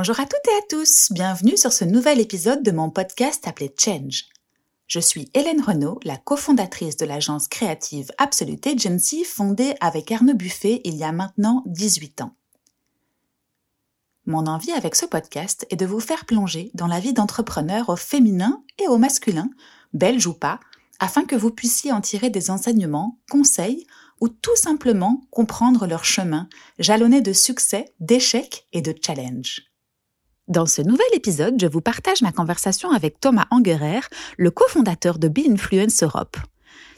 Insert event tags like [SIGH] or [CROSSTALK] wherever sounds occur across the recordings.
Bonjour à toutes et à tous, bienvenue sur ce nouvel épisode de mon podcast appelé Change. Je suis Hélène Renaud, la cofondatrice de l'agence créative Absolute Agency fondée avec Arnaud Buffet il y a maintenant 18 ans. Mon envie avec ce podcast est de vous faire plonger dans la vie d'entrepreneurs au féminin et au masculin, belge ou pas, afin que vous puissiez en tirer des enseignements, conseils ou tout simplement comprendre leur chemin, jalonné de succès, d'échecs et de challenges. Dans ce nouvel épisode, je vous partage ma conversation avec Thomas Angerer, le cofondateur de Be Influence Europe.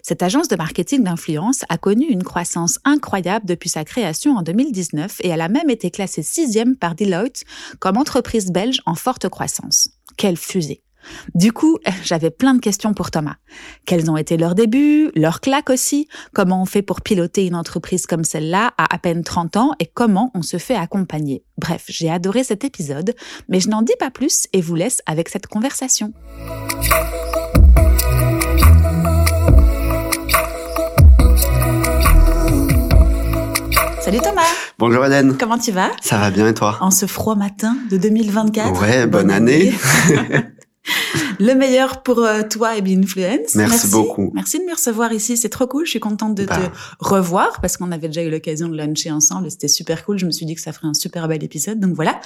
Cette agence de marketing d'influence a connu une croissance incroyable depuis sa création en 2019 et elle a même été classée sixième par Deloitte comme entreprise belge en forte croissance. Quelle fusée! Du coup, [LAUGHS] j'avais plein de questions pour Thomas. Quels ont été leurs débuts, leurs claques aussi? Comment on fait pour piloter une entreprise comme celle-là à à peine 30 ans et comment on se fait accompagner? Bref, j'ai adoré cet épisode, mais je n'en dis pas plus et vous laisse avec cette conversation. Salut Thomas Bonjour Hélène. Comment tu vas? Ça va bien et toi? En ce froid matin de 2024 Ouais, bonne, année. [LAUGHS] [LAUGHS] Le meilleur pour euh, toi et Influence. Merci, beaucoup. Merci de me recevoir ici. C'est trop cool. Je suis contente de Bah. te revoir parce qu'on avait déjà eu l'occasion de luncher ensemble. et C'était super cool. Je me suis dit que ça ferait un super bel épisode. Donc voilà.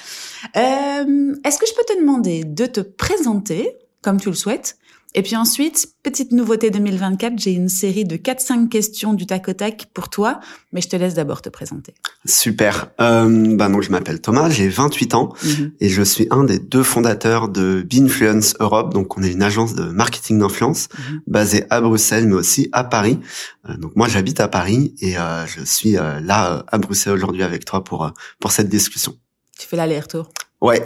Euh, Est-ce que je peux te demander de te présenter comme tu le souhaites et puis ensuite, petite nouveauté 2024, j'ai une série de 4-5 questions du tac au tac pour toi, mais je te laisse d'abord te présenter. Super. Euh, bah donc je m'appelle Thomas, j'ai 28 ans Mhm. et je suis un des deux fondateurs de Binfluence Europe. Donc on est une agence de marketing d'influence Mhm. basée à Bruxelles mais aussi à Paris. Euh, donc moi j'habite à Paris et euh, je suis euh, là à Bruxelles aujourd'hui avec toi pour pour cette discussion. Tu fais l'aller-retour. Ouais.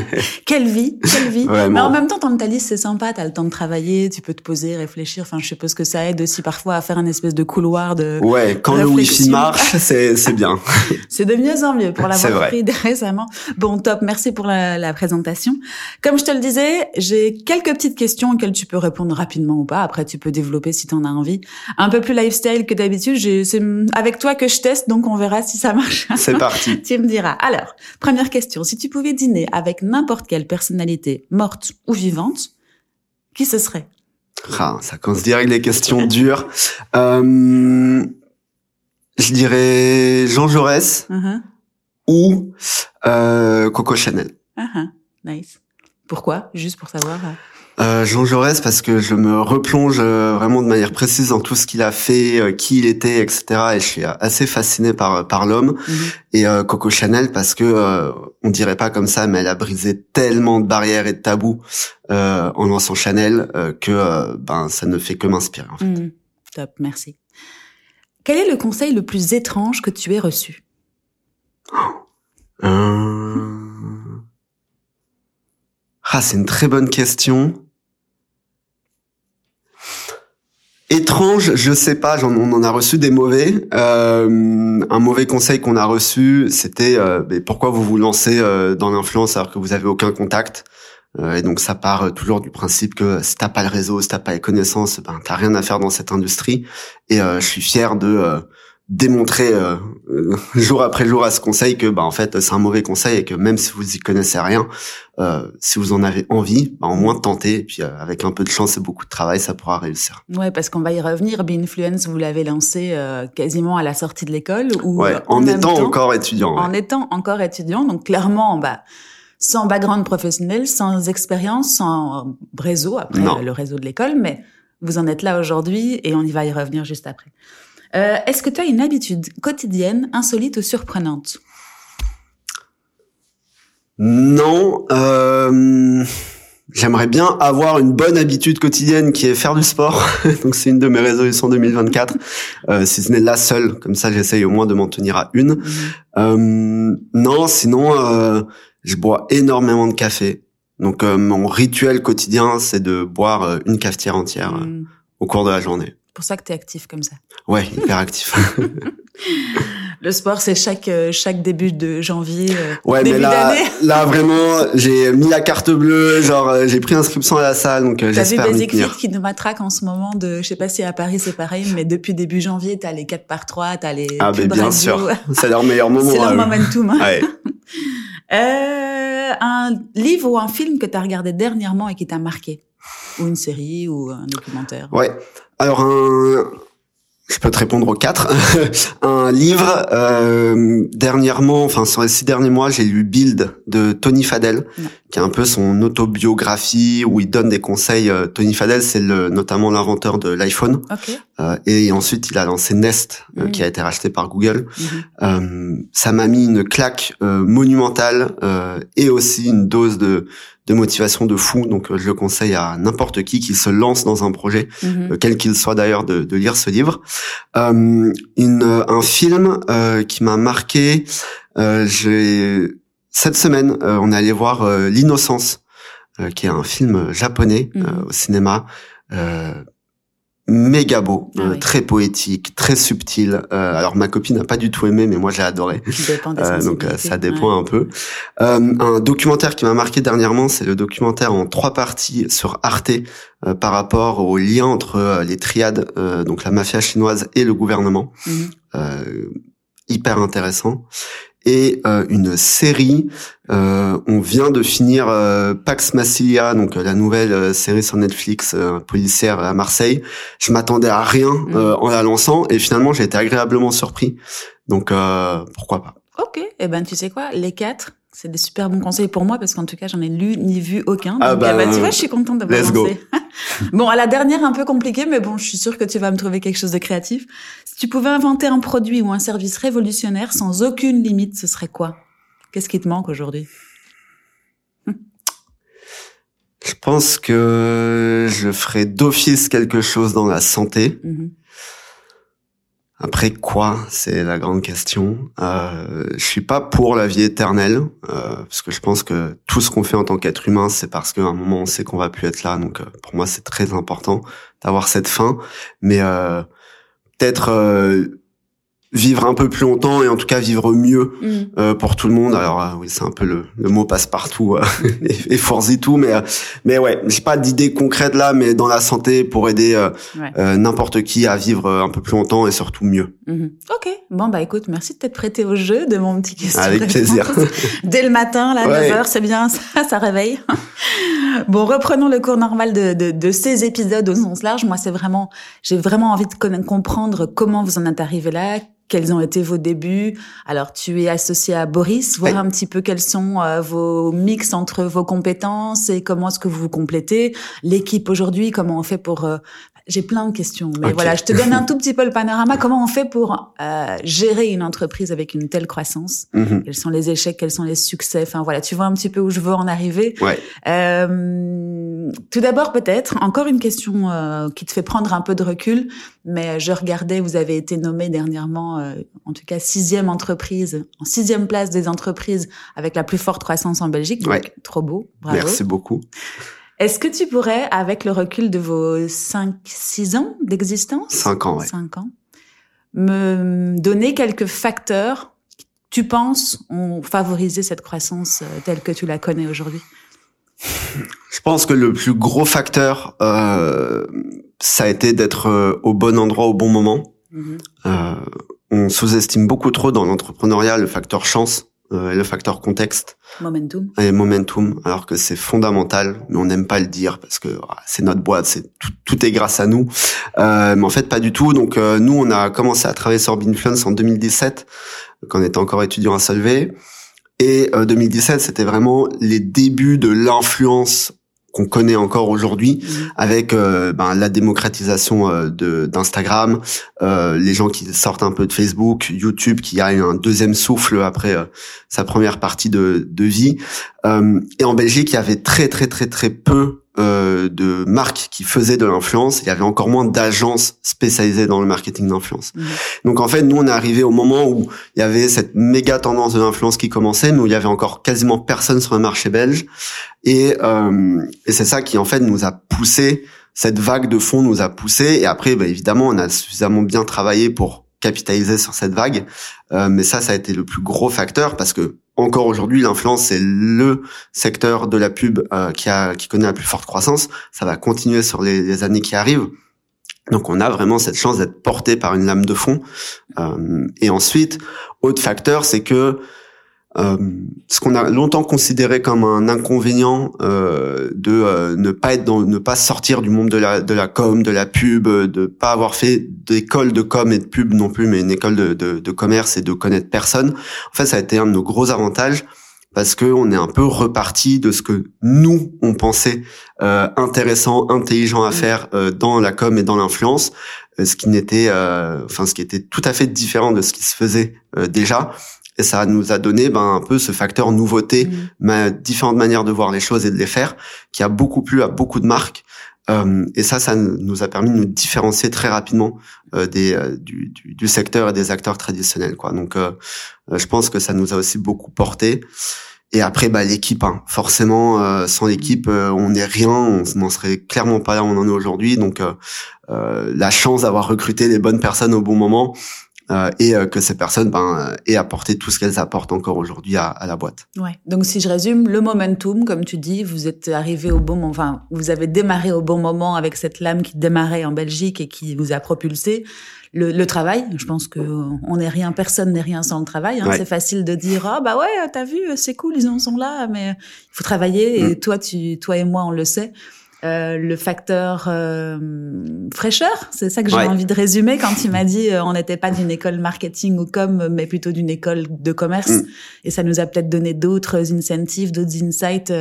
[LAUGHS] Quelle vie, quelle vie. Vraiment. Mais en même temps, ton ta liste, c'est sympa. T'as le temps de travailler, tu peux te poser, réfléchir. Enfin, je suppose que ça aide aussi parfois à faire un espèce de couloir de. Ouais, quand le wifi marche, [LAUGHS] c'est c'est bien. [LAUGHS] C'est de mieux en mieux pour l'avoir vrai. pris récemment. Bon, top. Merci pour la, la présentation. Comme je te le disais, j'ai quelques petites questions auxquelles tu peux répondre rapidement ou pas. Après, tu peux développer si t'en as envie. Un peu plus lifestyle que d'habitude. C'est avec toi que je teste, donc on verra si ça marche. C'est parti. Tu me diras. Alors, première question. Si tu pouvais dîner avec n'importe quelle personnalité, morte ou vivante, qui ce serait? Ah, ça commence direct les questions dures. Euh, je dirais Jean Jaurès uh ou euh, Coco Chanel. Nice. Pourquoi? Juste pour savoir. Euh. Euh, Jean Jaurès parce que je me replonge euh, vraiment de manière précise dans tout ce qu'il a fait, euh, qui il était, etc. Et je suis assez fasciné par par l'homme. Mhm. Et euh, Coco Chanel parce que euh, on dirait pas comme ça, mais elle a brisé tellement de barrières et de tabous euh, en lançant Chanel euh, que euh, ben ça ne fait que m'inspirer. En fait. Mhm. Top, merci. Quel est le conseil le plus étrange que tu aies reçu? Euh... Ah, c'est une très bonne question. Étrange, je sais pas, j'en- on en a reçu des mauvais. Euh, un mauvais conseil qu'on a reçu, c'était euh, pourquoi vous vous lancez euh, dans l'influence alors que vous avez aucun contact? Euh, Et donc ça part euh, toujours du principe que si t'as pas le réseau, si t'as pas les connaissances, ben t'as rien à faire dans cette industrie. Et euh, je suis fier de démontrer euh, euh, jour après jour à ce conseil que bah en fait c'est un mauvais conseil et que même si vous y connaissez rien, euh, si vous en avez envie, bah, au moins tenter et puis euh, avec un peu de chance et beaucoup de travail, ça pourra réussir. Ouais, parce qu'on va y revenir. Be Influence, vous l'avez lancé euh, quasiment à la sortie de l'école ou Ouais, en, étant temps, encore étudiant. en étant encore étudiant. Donc clairement, bah sans background professionnel, sans expérience, sans réseau après Non. le réseau de l'école, mais vous en êtes là aujourd'hui et on y va y revenir juste après. Euh, Est-ce que tu as une habitude quotidienne, insolite ou surprenante? Non, euh, j'aimerais bien avoir une bonne habitude quotidienne qui est faire du sport. [LAUGHS] Donc c'est une de mes résolutions 2024. Euh, si ce n'est la seule, comme ça j'essaye au moins de m'en tenir à une. Mhm. Euh, non, sinon, euh, je bois énormément de café. Donc, euh, mon rituel quotidien, c'est de boire euh, une cafetière entière euh, Mhm. au cours de la journée. Pour ça que tu es actif comme ça. Ouais, hyper actif. [LAUGHS] Le sport, c'est chaque euh, chaque début de janvier, euh, ouais, début mais là, [LAUGHS] là vraiment, j'ai mis la carte bleue, genre euh, j'ai pris inscription à la salle, donc T'as vu j'espère m'y tenir. qui nous matraque en ce moment de, je sais pas si à Paris c'est pareil, mais depuis début janvier, t'as les 4 par 3 t'as les Ah, mais pubs bien sûr, [LAUGHS] c'est leur meilleur moment. C'est leur eux. momentum. hein. Ouais. Euh, un livre ou un film que tu as regardé dernièrement et qui t'a marqué? Ou une série ou un documentaire Ouais. Alors, un, je peux te répondre aux quatre. [LAUGHS] un livre, euh, dernièrement, enfin sur les six derniers mois, j'ai lu Build de Tony Fadell, qui est un peu son autobiographie où il donne des conseils. Euh, Tony Fadell, c'est le, notamment l'inventeur de l'iPhone. Euh, et ensuite, il a lancé Nest, euh, qui a été racheté par Google. Mm-hmm. ça m'a mis une claque monumentale et aussi une dose de de motivation de fou. Donc, euh, je le conseille à n'importe qui qui se lance dans un projet, mhm. euh, quel qu'il soit d'ailleurs, de, de, lire ce livre. Euh, une, un film euh, qui m'a marqué. j'ai cette semaine, on est allé voir L'innocence, qui est un film japonais mhm. au cinéma méga beau, ah euh, très poétique, très subtil. Euh, alors ma copine n'a pas du tout aimé, mais moi j'ai adoré. Euh, donc ça dépend un peu. un documentaire qui m'a marqué dernièrement, c'est le documentaire en trois parties sur Arte par rapport au lien entre les triades, donc la mafia chinoise et le gouvernement. Mhm. hyper intéressant et euh, une série. Euh, on vient de finir euh, Pax Massilia, donc la nouvelle série sur Netflix policière à Marseille. Je m'attendais à rien mm. en la lançant et finalement j'ai été agréablement surpris. Donc pourquoi pas. Ok, et eh ben tu sais quoi, les quatre, c'est des super bons conseils pour moi parce qu'en tout cas, j'en ai lu ni vu aucun. Ah bah, eh ben, tu vois, je suis contente d'avoir lancé. [LAUGHS] bon, à la dernière, un peu compliqué, mais bon, je suis sûre que tu vas me trouver quelque chose de créatif. Si tu pouvais inventer un produit ou un service révolutionnaire sans aucune limite, ce serait quoi? Qu'est-ce qui te manque aujourd'hui? Je pense que je ferais d'office quelque chose dans la santé. Mm-hmm. Après quoi, c'est la grande question. Euh, je suis pas pour la vie éternelle, euh, parce que je pense que tout ce qu'on fait en tant qu'être humain, c'est parce qu'à un moment on sait qu'on va plus être là. Donc euh, pour moi, c'est très important d'avoir cette fin. Mais euh, peut-être euh, vivre un peu plus longtemps et en tout cas vivre mieux mm. euh, pour tout le monde. Alors euh, oui, c'est un peu le, le mot passe-partout euh, [LAUGHS] et, force et tout, mais mais ouais, j'ai pas d'idée concrète là, mais dans la santé pour aider n'importe qui à vivre un peu plus longtemps et surtout mieux. Mm-hmm. Ok, bon bah écoute, merci de t'être prêté au jeu de mon petit question. Avec plaisir. [LAUGHS] Dès le matin, là, 9h, c'est bien, ça, ça réveille. [LAUGHS] bon, reprenons le cours normal de, de, de ces épisodes au sens large. Moi, c'est vraiment, j'ai vraiment envie de comprendre comment vous en êtes arrivé là, quels ont été vos débuts. Alors, tu es associé à Boris, voir un petit peu quels sont euh, vos mix entre vos compétences et comment est-ce que vous vous complétez. L'équipe aujourd'hui, comment on fait pour euh, j'ai plein de questions, mais voilà, je te donne un tout petit peu le panorama. Comment on fait pour euh, gérer une entreprise avec une telle croissance? Mhm. Quels sont les échecs? Quels sont les succès? Enfin voilà, tu vois un petit peu où je veux en arriver. Ouais. Euh, tout d'abord, peut-être encore une question euh, qui te fait prendre un peu de recul. Mais je regardais, vous avez été nommé dernièrement, euh, en tout cas sixième entreprise, en sixième place des entreprises avec la plus forte croissance en Belgique. Donc, ouais. trop beau. Bravo. Merci beaucoup. Est-ce que tu pourrais, avec le recul de vos 5-6 ans d'existence 5 ans, ouais. 5 ans, me donner quelques facteurs qui, tu penses, ont favorisé cette croissance euh, telle que tu la connais aujourd'hui? Je pense que le plus gros facteur, euh, ça a été d'être euh, au bon endroit au bon moment. Mm-hmm. euh, on sous-estime beaucoup trop dans l'entrepreneuriat le facteur chance euh, le facteur contexte. Momentum. Et momentum, alors que c'est fondamental, mais on n'aime pas le dire parce que ah, c'est notre boîte, c'est tout, tout, est grâce à nous. Euh, mais en fait, pas du tout. Donc euh, nous, on a commencé à travailler sur Binfluence en 2017, quand on était encore étudiant à Solvay. Et 2017, c'était vraiment les débuts de l'influence qu'on connaît encore aujourd'hui mhm. avec euh, ben, la démocratisation euh, de d'Instagram, euh, les gens qui sortent un peu de Facebook, YouTube qui a un deuxième souffle après sa première partie de, de vie. et en Belgique, il y avait très très très très peu euh, de marques qui faisaient de l'influence, il y avait encore moins d'agences spécialisées dans le marketing d'influence. Mhm. Donc en fait, nous on est arrivé au moment où il y avait cette méga tendance de l'influence qui commençait, mais où il y avait encore quasiment personne sur le marché belge, et, euh, et c'est ça qui en fait nous a poussé, cette vague de fonds nous a poussé, et après bah, évidemment on a suffisamment bien travaillé pour capitaliser sur cette vague, euh, mais ça ça a été le plus gros facteur parce que encore aujourd'hui, l'influence c'est le secteur de la pub euh, qui a qui connaît la plus forte croissance. Ça va continuer sur les, années qui arrivent. Donc on a vraiment cette chance d'être porté par une lame de fond. Euh, et ensuite, autre facteur, c'est que euh, ce qu'on a longtemps considéré comme un inconvénient euh, de euh, ne pas être dans, ne pas sortir du monde de la de la com, de la pub, de pas avoir fait d'école de com et de pub non plus, mais une école de, de, de commerce et de connaître personne. En fait, ça a été un de nos gros avantages parce que on est un peu reparti de ce que nous on pensait euh, intéressant, intelligent à mmh. faire euh, dans la com et dans l'influence, euh, ce qui n'était, enfin ce qui était tout à fait différent de ce qui se faisait déjà. Et ça nous a donné ben, un peu ce facteur nouveauté, mmh. ma, différentes manières de voir les choses et de les faire, qui a beaucoup plu à beaucoup de marques. Euh, et ça, ça nous a permis de nous différencier très rapidement euh, des, euh, du, du, du, secteur et des acteurs traditionnels. Quoi. Donc, je pense que ça nous a aussi beaucoup porté. Et après, bah, l'équipe, hein. forcément, sans l'équipe, on n'est rien, on n'en serait clairement pas là où on en est aujourd'hui. Donc, la chance d'avoir recruté les bonnes personnes au bon moment, euh, et euh, que ces personnes ben, euh, aient apporté tout ce qu'elles apportent encore aujourd'hui à, à, la boîte. Ouais. Donc si je résume, le momentum, comme tu dis, vous êtes arrivé au bon moment, enfin vous avez démarré au bon moment avec cette lame qui démarrait en Belgique et qui vous a propulsé. Le, le travail, je pense que on n'est rien, personne n'est rien sans le travail. Hein. C'est facile de dire ah bah ouais, t'as vu, c'est cool, ils en sont là, mais il faut travailler. Et mm. toi, tu, toi et moi, on le sait. Euh, le facteur euh, fraîcheur, c'est ça que j'ai envie de résumer quand il m'a dit euh, on n'était pas d'une école marketing ou com, mais plutôt d'une école de commerce. Mm. Et ça nous a peut-être donné d'autres incentives, d'autres insights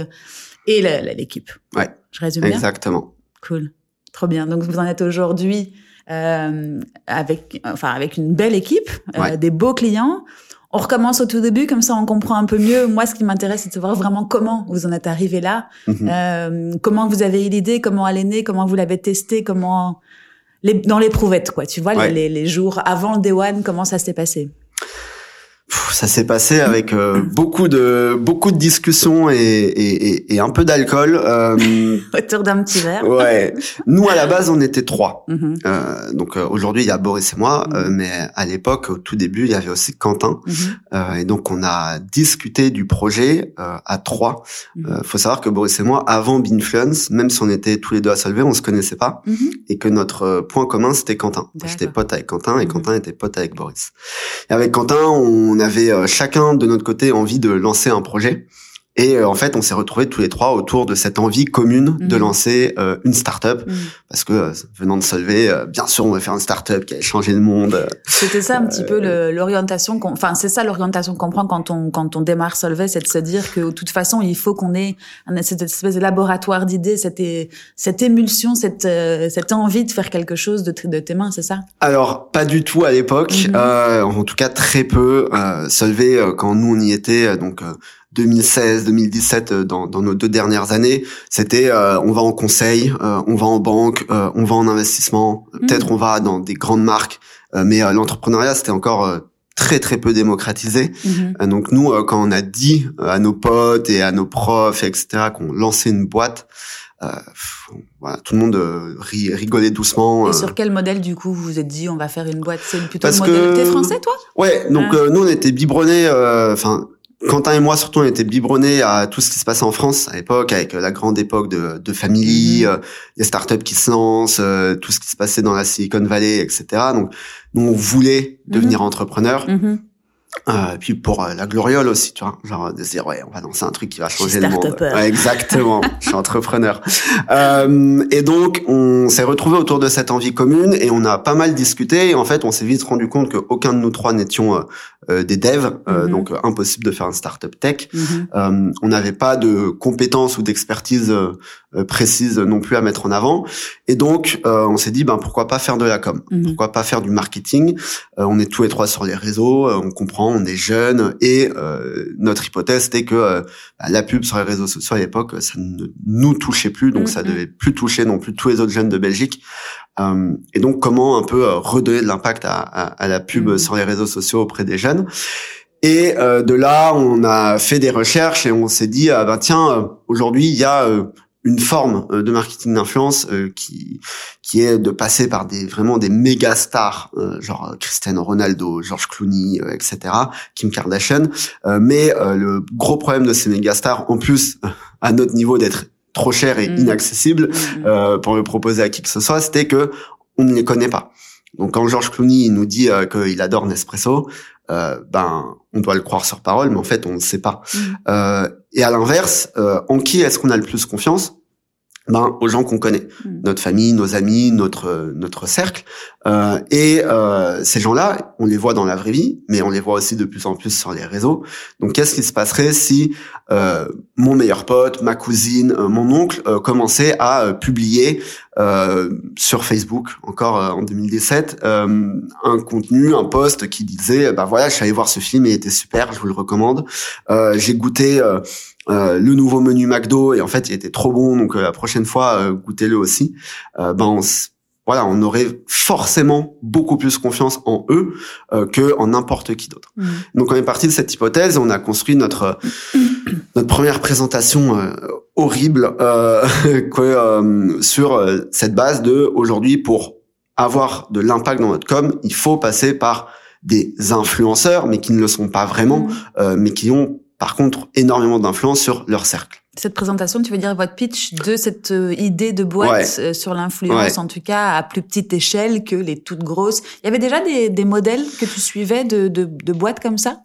et l'équipe. Ouais. Je résume bien? Exactement. Cool. Trop bien. Donc vous en êtes aujourd'hui avec, enfin avec une belle équipe, des beaux clients on recommence au tout début, comme ça on comprend un peu mieux. Moi, ce qui m'intéresse, c'est de savoir vraiment comment vous en êtes arrivé là, mhm. euh, comment vous avez eu l'idée, comment elle est née, comment vous l'avez testée, comment les, dans l'éprouvette, quoi. Tu vois, les, les, jours avant le day one, comment ça s'est passé? Ça s'est passé avec euh, beaucoup de beaucoup de discussions et, et, et un peu d'alcool. Euh, [LAUGHS] Autour d'un petit verre. Ouais. Nous à la base on était trois. [LAUGHS] Mhm. euh, donc euh, aujourd'hui il y a Boris et moi, mhm. mais à l'époque au tout début il y avait aussi Quentin. Mhm. et donc on a discuté du projet à trois. Il faut savoir que Boris et moi avant Binfluence, même si on était tous les deux à Solvay, on se connaissait pas et que notre point commun c'était Quentin. J'étais pote avec Quentin et Quentin était pote avec Boris. Et avec Quentin on avait euh, chacun de notre côté envie de lancer un projet. Et euh, en fait, on s'est retrouvés tous les trois autour de cette envie commune de mhm. lancer euh, une start-up. Mhm. Parce que, venant de Solvay, bien sûr, on va faire une start-up qui allait changer le monde. C'était ça un petit peu l'orientation. Enfin, c'est ça l'orientation qu'on prend quand on, quand on démarre Solvay, c'est de se dire que de toute façon, il faut qu'on ait cette espèce de laboratoire d'idées, cette, cette émulsion, cette, cette envie de faire quelque chose de, de tes mains, c'est ça? Alors, pas du tout à l'époque. Mhm. en tout cas, très peu. Solvay, quand nous, on y était, donc 2016, 2017 euh, dans, dans nos deux dernières années, c'était euh, on va en conseil, euh, on va en banque, on va en investissement, mmh. peut-être on va dans des grandes marques, mais l'entrepreneuriat c'était encore très très peu démocratisé. Mmh. donc nous, quand on a dit à nos potes et à nos profs, etc., qu'on lançait une boîte, voilà, tout le monde rigolait doucement. Et sur quel modèle du coup vous vous êtes dit on va faire une boîte? C'est plutôt le modèle. T'es français toi? Ouais, donc ah. nous on était biberonnés. Enfin, Quentin et moi, surtout, on était biberonnés à tout ce qui se passait en France à l'époque, avec la grande époque de, de Family, mhm. euh, les startups qui se lancent, euh, tout ce qui se passait dans la Silicon Valley, etc. Donc, nous, on voulait devenir mhm. entrepreneur. Mhm. Euh, puis pour euh, la gloriole aussi, tu vois, genre de se dire ouais, on va lancer un truc qui va changer le monde. Ouais, exactement, [LAUGHS] je suis entrepreneur. Euh, et donc on s'est retrouvé autour de cette envie commune et on a pas mal discuté. Et en fait, on s'est vite rendu compte que aucun de nous trois n'étions des devs, mm-hmm. donc impossible de faire une startup tech. Mm-hmm. on n'avait pas de compétences ou d'expertise précise non plus à mettre en avant. Et donc on s'est dit ben pourquoi pas faire de la com, mm-hmm. pourquoi pas faire du marketing. on est tous les trois sur les réseaux, on comprend on est jeune et euh, notre hypothèse était que euh, bah, la pub sur les réseaux sociaux à l'époque ça ne nous touchait plus donc ça devait plus toucher non plus tous les autres jeunes de Belgique euh, et donc comment un peu redonner de l'impact à, la pub sur les réseaux sociaux auprès des jeunes et de là on a fait des recherches et on s'est dit ah ben tiens aujourd'hui il y a une forme euh, de marketing d'influence euh, qui qui est de passer par des vraiment des méga stars euh, genre Cristiano Ronaldo, George Clooney, etc., Kim Kardashian. mais le gros problème de ces méga stars, en plus [LAUGHS] à notre niveau d'être trop cher et mm. inaccessible mm, mm. pour le proposer à qui que ce soit, c'était que on ne les connaît pas. Donc quand George Clooney nous dit qu'il adore Nespresso, ben on doit le croire sur parole, mais en fait on ne sait pas. Mm. et à l'inverse, en qui est-ce qu'on a le plus confiance? Ben, aux gens qu'on connaît, hmm. notre famille, nos amis, notre notre cercle. Euh, et euh, ces gens-là, on les voit dans la vraie vie, mais on les voit aussi de plus en plus sur les réseaux. Donc, qu'est-ce qui se passerait si euh, mon meilleur pote, ma cousine, euh, mon oncle euh, commençait à euh, publier sur Facebook, encore en 2017, un contenu, un post qui disait, bah voilà, je suis allé voir ce film il était super, je vous le recommande. J'ai goûté euh, le nouveau menu McDo et en fait il était trop bon donc euh, la prochaine fois euh, goûtez-le aussi ben on, voilà on aurait forcément beaucoup plus confiance en eux que en n'importe qui d'autre mmh. donc on est parti de cette hypothèse on a construit notre [COUGHS] notre première présentation horrible [LAUGHS] que, sur cette base de aujourd'hui pour avoir de l'impact dans notre com il faut passer par des influenceurs mais qui ne le sont pas vraiment mmh. mais qui ont par contre énormément d'influence sur leur cercle. Cette présentation, tu veux dire votre pitch de cette euh, idée de boîte euh, sur l'influence, en tout cas à plus petite échelle que les toutes grosses. Il y avait déjà des, des modèles que tu suivais de, de, de boîtes comme ça?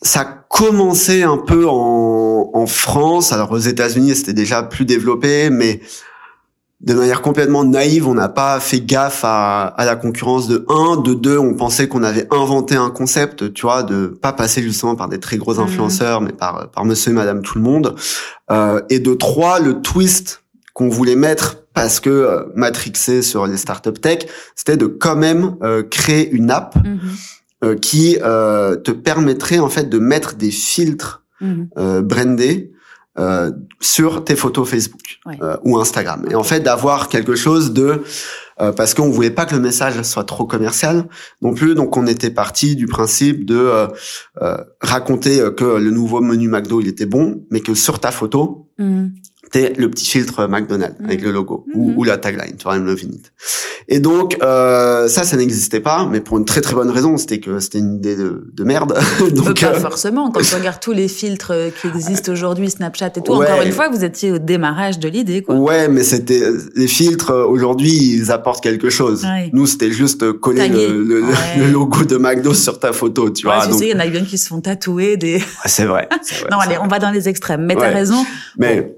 Ça commençait un peu en, en France. Alors aux États-Unis, c'était déjà plus développé, mais de manière complètement naïve, on n'a pas fait gaffe à, à, la concurrence de 1, de 2, on pensait qu'on avait inventé un concept, tu vois, de pas passer justement par des très gros mhm. influenceurs, mais par, par monsieur et madame tout le monde. Euh, et de 3, le twist qu'on voulait mettre parce que euh, matrixé sur les startup tech, c'était de quand même euh, créer une app mhm. euh, qui euh, te permettrait en fait de mettre des filtres mhm. brandés euh, sur tes photos Facebook euh, ou Instagram. Et en fait, d'avoir quelque chose de euh, parce qu'on voulait pas que le message soit trop commercial non plus. Donc, on était parti du principe de raconter que le nouveau menu McDo il était bon, mais que sur ta photo, mmh c'était le petit filtre McDonald's avec le logo ou, mhm. ou, la tagline, tu vois. Et donc euh, ça, ça n'existait pas, mais pour une très très bonne raison, c'était que c'était une idée de, de merde. [LAUGHS] donc pas euh, forcément. Quand tu [LAUGHS] regardes tous les filtres qui existent aujourd'hui, Snapchat et tout, encore une fois, vous étiez au démarrage de l'idée, quoi. Ouais, mais c'était les filtres aujourd'hui, ils apportent quelque chose. Nous, c'était juste coller le, le, logo de McDo sur ta photo, tu vois. Tu sais, il y en a bien qui se font tatouer des. c'est vrai, [LAUGHS] vrai. non, allez, on va dans les extrêmes. Mais t'as raison. Mais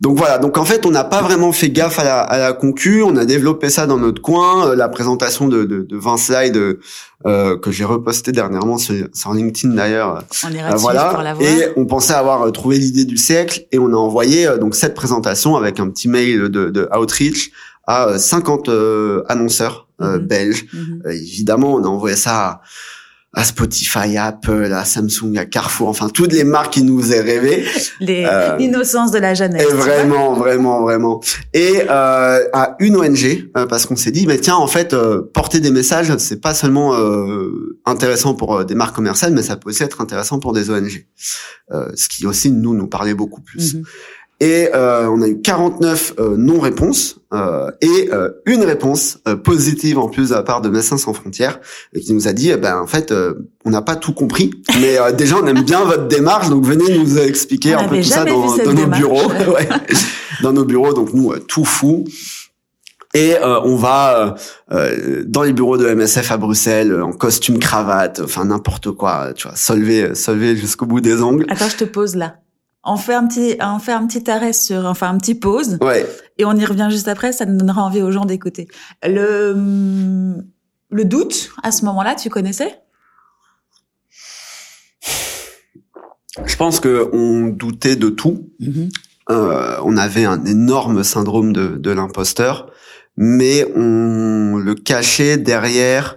donc voilà, donc en fait, on n'a pas vraiment fait gaffe à la, à la concu, on a développé ça dans notre coin, euh, la présentation de, de, de 20 slides euh, que j'ai reposté dernièrement sur, sur LinkedIn d'ailleurs. On est euh, voilà, et on pensait avoir euh, trouvé l'idée du siècle et on a envoyé donc cette présentation avec un petit mail de, de outreach à 50 annonceurs mhm. belges. Mhm. évidemment, on a envoyé ça à à Spotify, à Apple, à Samsung, à Carrefour, enfin toutes les marques qui nous aient rêvé. L'innocence euh, de la jeunesse. Et vraiment, vraiment, vraiment. Et euh, à une ONG, euh, parce qu'on s'est dit, mais tiens, en fait, euh, porter des messages, c'est pas seulement intéressant pour des marques commerciales, mais ça peut aussi être intéressant pour des ONG. ce qui aussi nous nous parlait beaucoup plus. Mhm. Et euh, on a eu 49 euh, non-réponses euh, et euh, une réponse euh, positive en plus de la part de Médecins sans frontières qui nous a dit, eh ben en fait, on n'a pas tout compris, mais déjà on aime bien votre démarche, donc venez nous expliquer un peu tout ça dans, dans nos bureaux, [LAUGHS] ouais. dans nos bureaux. Donc nous, tout fou. Et on va dans les bureaux de MSF à Bruxelles en costume cravate, enfin n'importe quoi, tu vois, solver, solver jusqu'au bout des ongles. Attends, je te pose là. On fait un petit, on fait un petit arrêt sur, enfin un petit pause. Ouais. Et on y revient juste après. Ça nous donnera envie aux gens d'écouter. Le, le doute à ce moment-là, tu connaissais? Je pense que on doutait de tout. Mm-hmm. Euh, on avait un énorme syndrome de, de l'imposteur, mais on le cachait derrière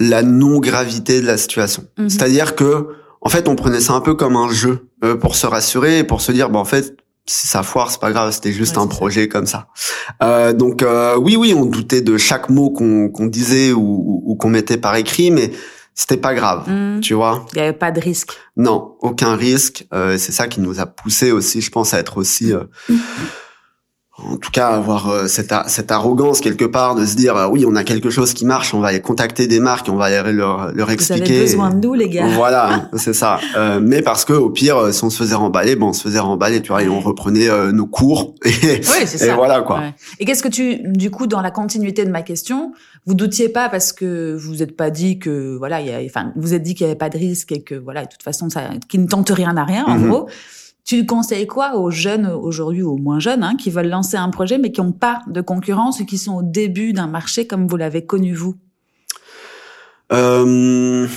la non gravité de la situation. Mm-hmm. C'est-à-dire que en fait, on prenait ça un peu comme un jeu euh, pour se rassurer et pour se dire, bah en fait, si ça foire, c'est pas grave, c'était juste un projet comme ça. Euh, donc euh, oui, oui, on doutait de chaque mot qu'on disait ou, qu'on mettait par écrit, mais c'était pas grave, mmh. tu vois. Il y avait pas de risque. Non, aucun risque. c'est ça qui nous a poussé aussi, je pense, à être aussi en tout cas avoir euh, cette, cette arrogance quelque part de se dire euh, oui on a quelque chose qui marche on va aller contacter des marques on va aller leur leur expliquer vous avez besoin de nous les gars. Voilà [LAUGHS] c'est ça. Euh, mais parce que au pire si on se faisait remballer bon on se faisait remballer tu vois et on reprenait nos cours. [LAUGHS] Et, oui, ça. et voilà quoi. Et qu'est-ce que tu du coup dans la continuité de ma question vous doutiez pas parce que vous êtes pas dit que voilà il y a, enfin vous êtes dit qu'il y avait pas de risque et que voilà de toute façon ça qui ne tente rien à rien en mhm. gros tu conseilles quoi aux jeunes aujourd'hui, aux moins jeunes, hein, qui veulent lancer un projet mais qui n'ont pas de concurrence ou qui sont au début d'un marché comme vous l'avez connu vous? Euh,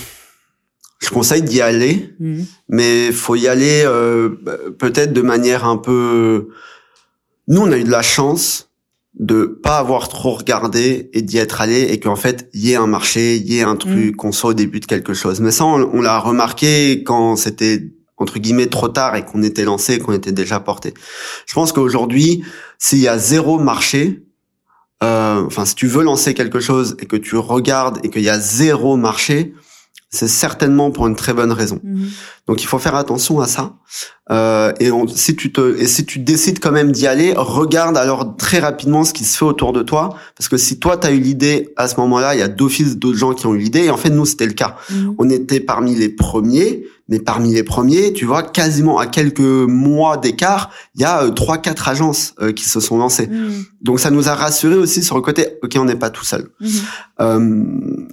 Je conseille d'y aller, mmh. mais faut y aller euh, peut-être de manière un peu. Nous, on a eu de la chance de pas avoir trop regardé et d'y être allé et qu'en fait il y ait un marché, il y ait un truc, mmh. qu'on soit au début de quelque chose. Mais ça, on l'a remarqué quand c'était entre guillemets trop tard et qu'on était lancé, qu'on était déjà porté. Je pense qu'aujourd'hui, s'il y a zéro marché, euh, enfin si tu veux lancer quelque chose et que tu regardes et qu'il y a zéro marché, c'est certainement pour une très bonne raison. Mhm. Donc il faut faire attention à ça. Euh, et si tu te et si tu décides quand même d'y aller, regarde alors très rapidement ce qui se fait autour de toi, parce que si toi tu as eu l'idée à ce moment-là, il y a d'office d'autres gens qui ont eu l'idée. Et en fait nous c'était le cas. Mhm. On était parmi les premiers mais parmi les premiers, tu vois, quasiment à quelques mois d'écart, il y a euh, trois, quatre agences euh, qui se sont lancées. Mmh. Donc ça nous a rassuré aussi sur le côté, ok, on n'est pas tout seul. Mmh. Euh,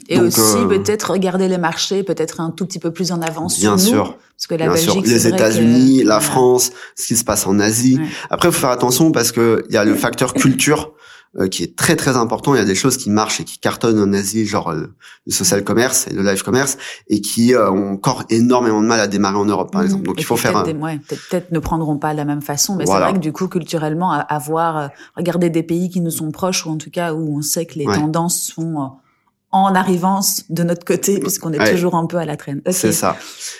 Et aussi peut-être regarder les marchés, peut-être un tout petit peu plus en avance. Bien sur sûr. Nous, parce que la Belgique, les États-Unis, la France, ce qui se passe en Asie. Après, il faut faire attention parce que il y a le facteur [COUGHS] culture. Euh, qui est très très important. Il y a des choses qui marchent et qui cartonnent en Asie, genre euh, le social commerce et le live commerce, et qui euh, ont encore énormément de mal à démarrer en Europe, par mmh. exemple. Donc il faut faire. Peut-être ouais, peut ne prendront pas de la même façon, mais c'est vrai que du coup culturellement, avoir regardé des pays qui nous sont proches ou en tout cas où on sait que les tendances sont en arrivance de notre côté puisqu'on est toujours un peu à la traîne. C'est ça.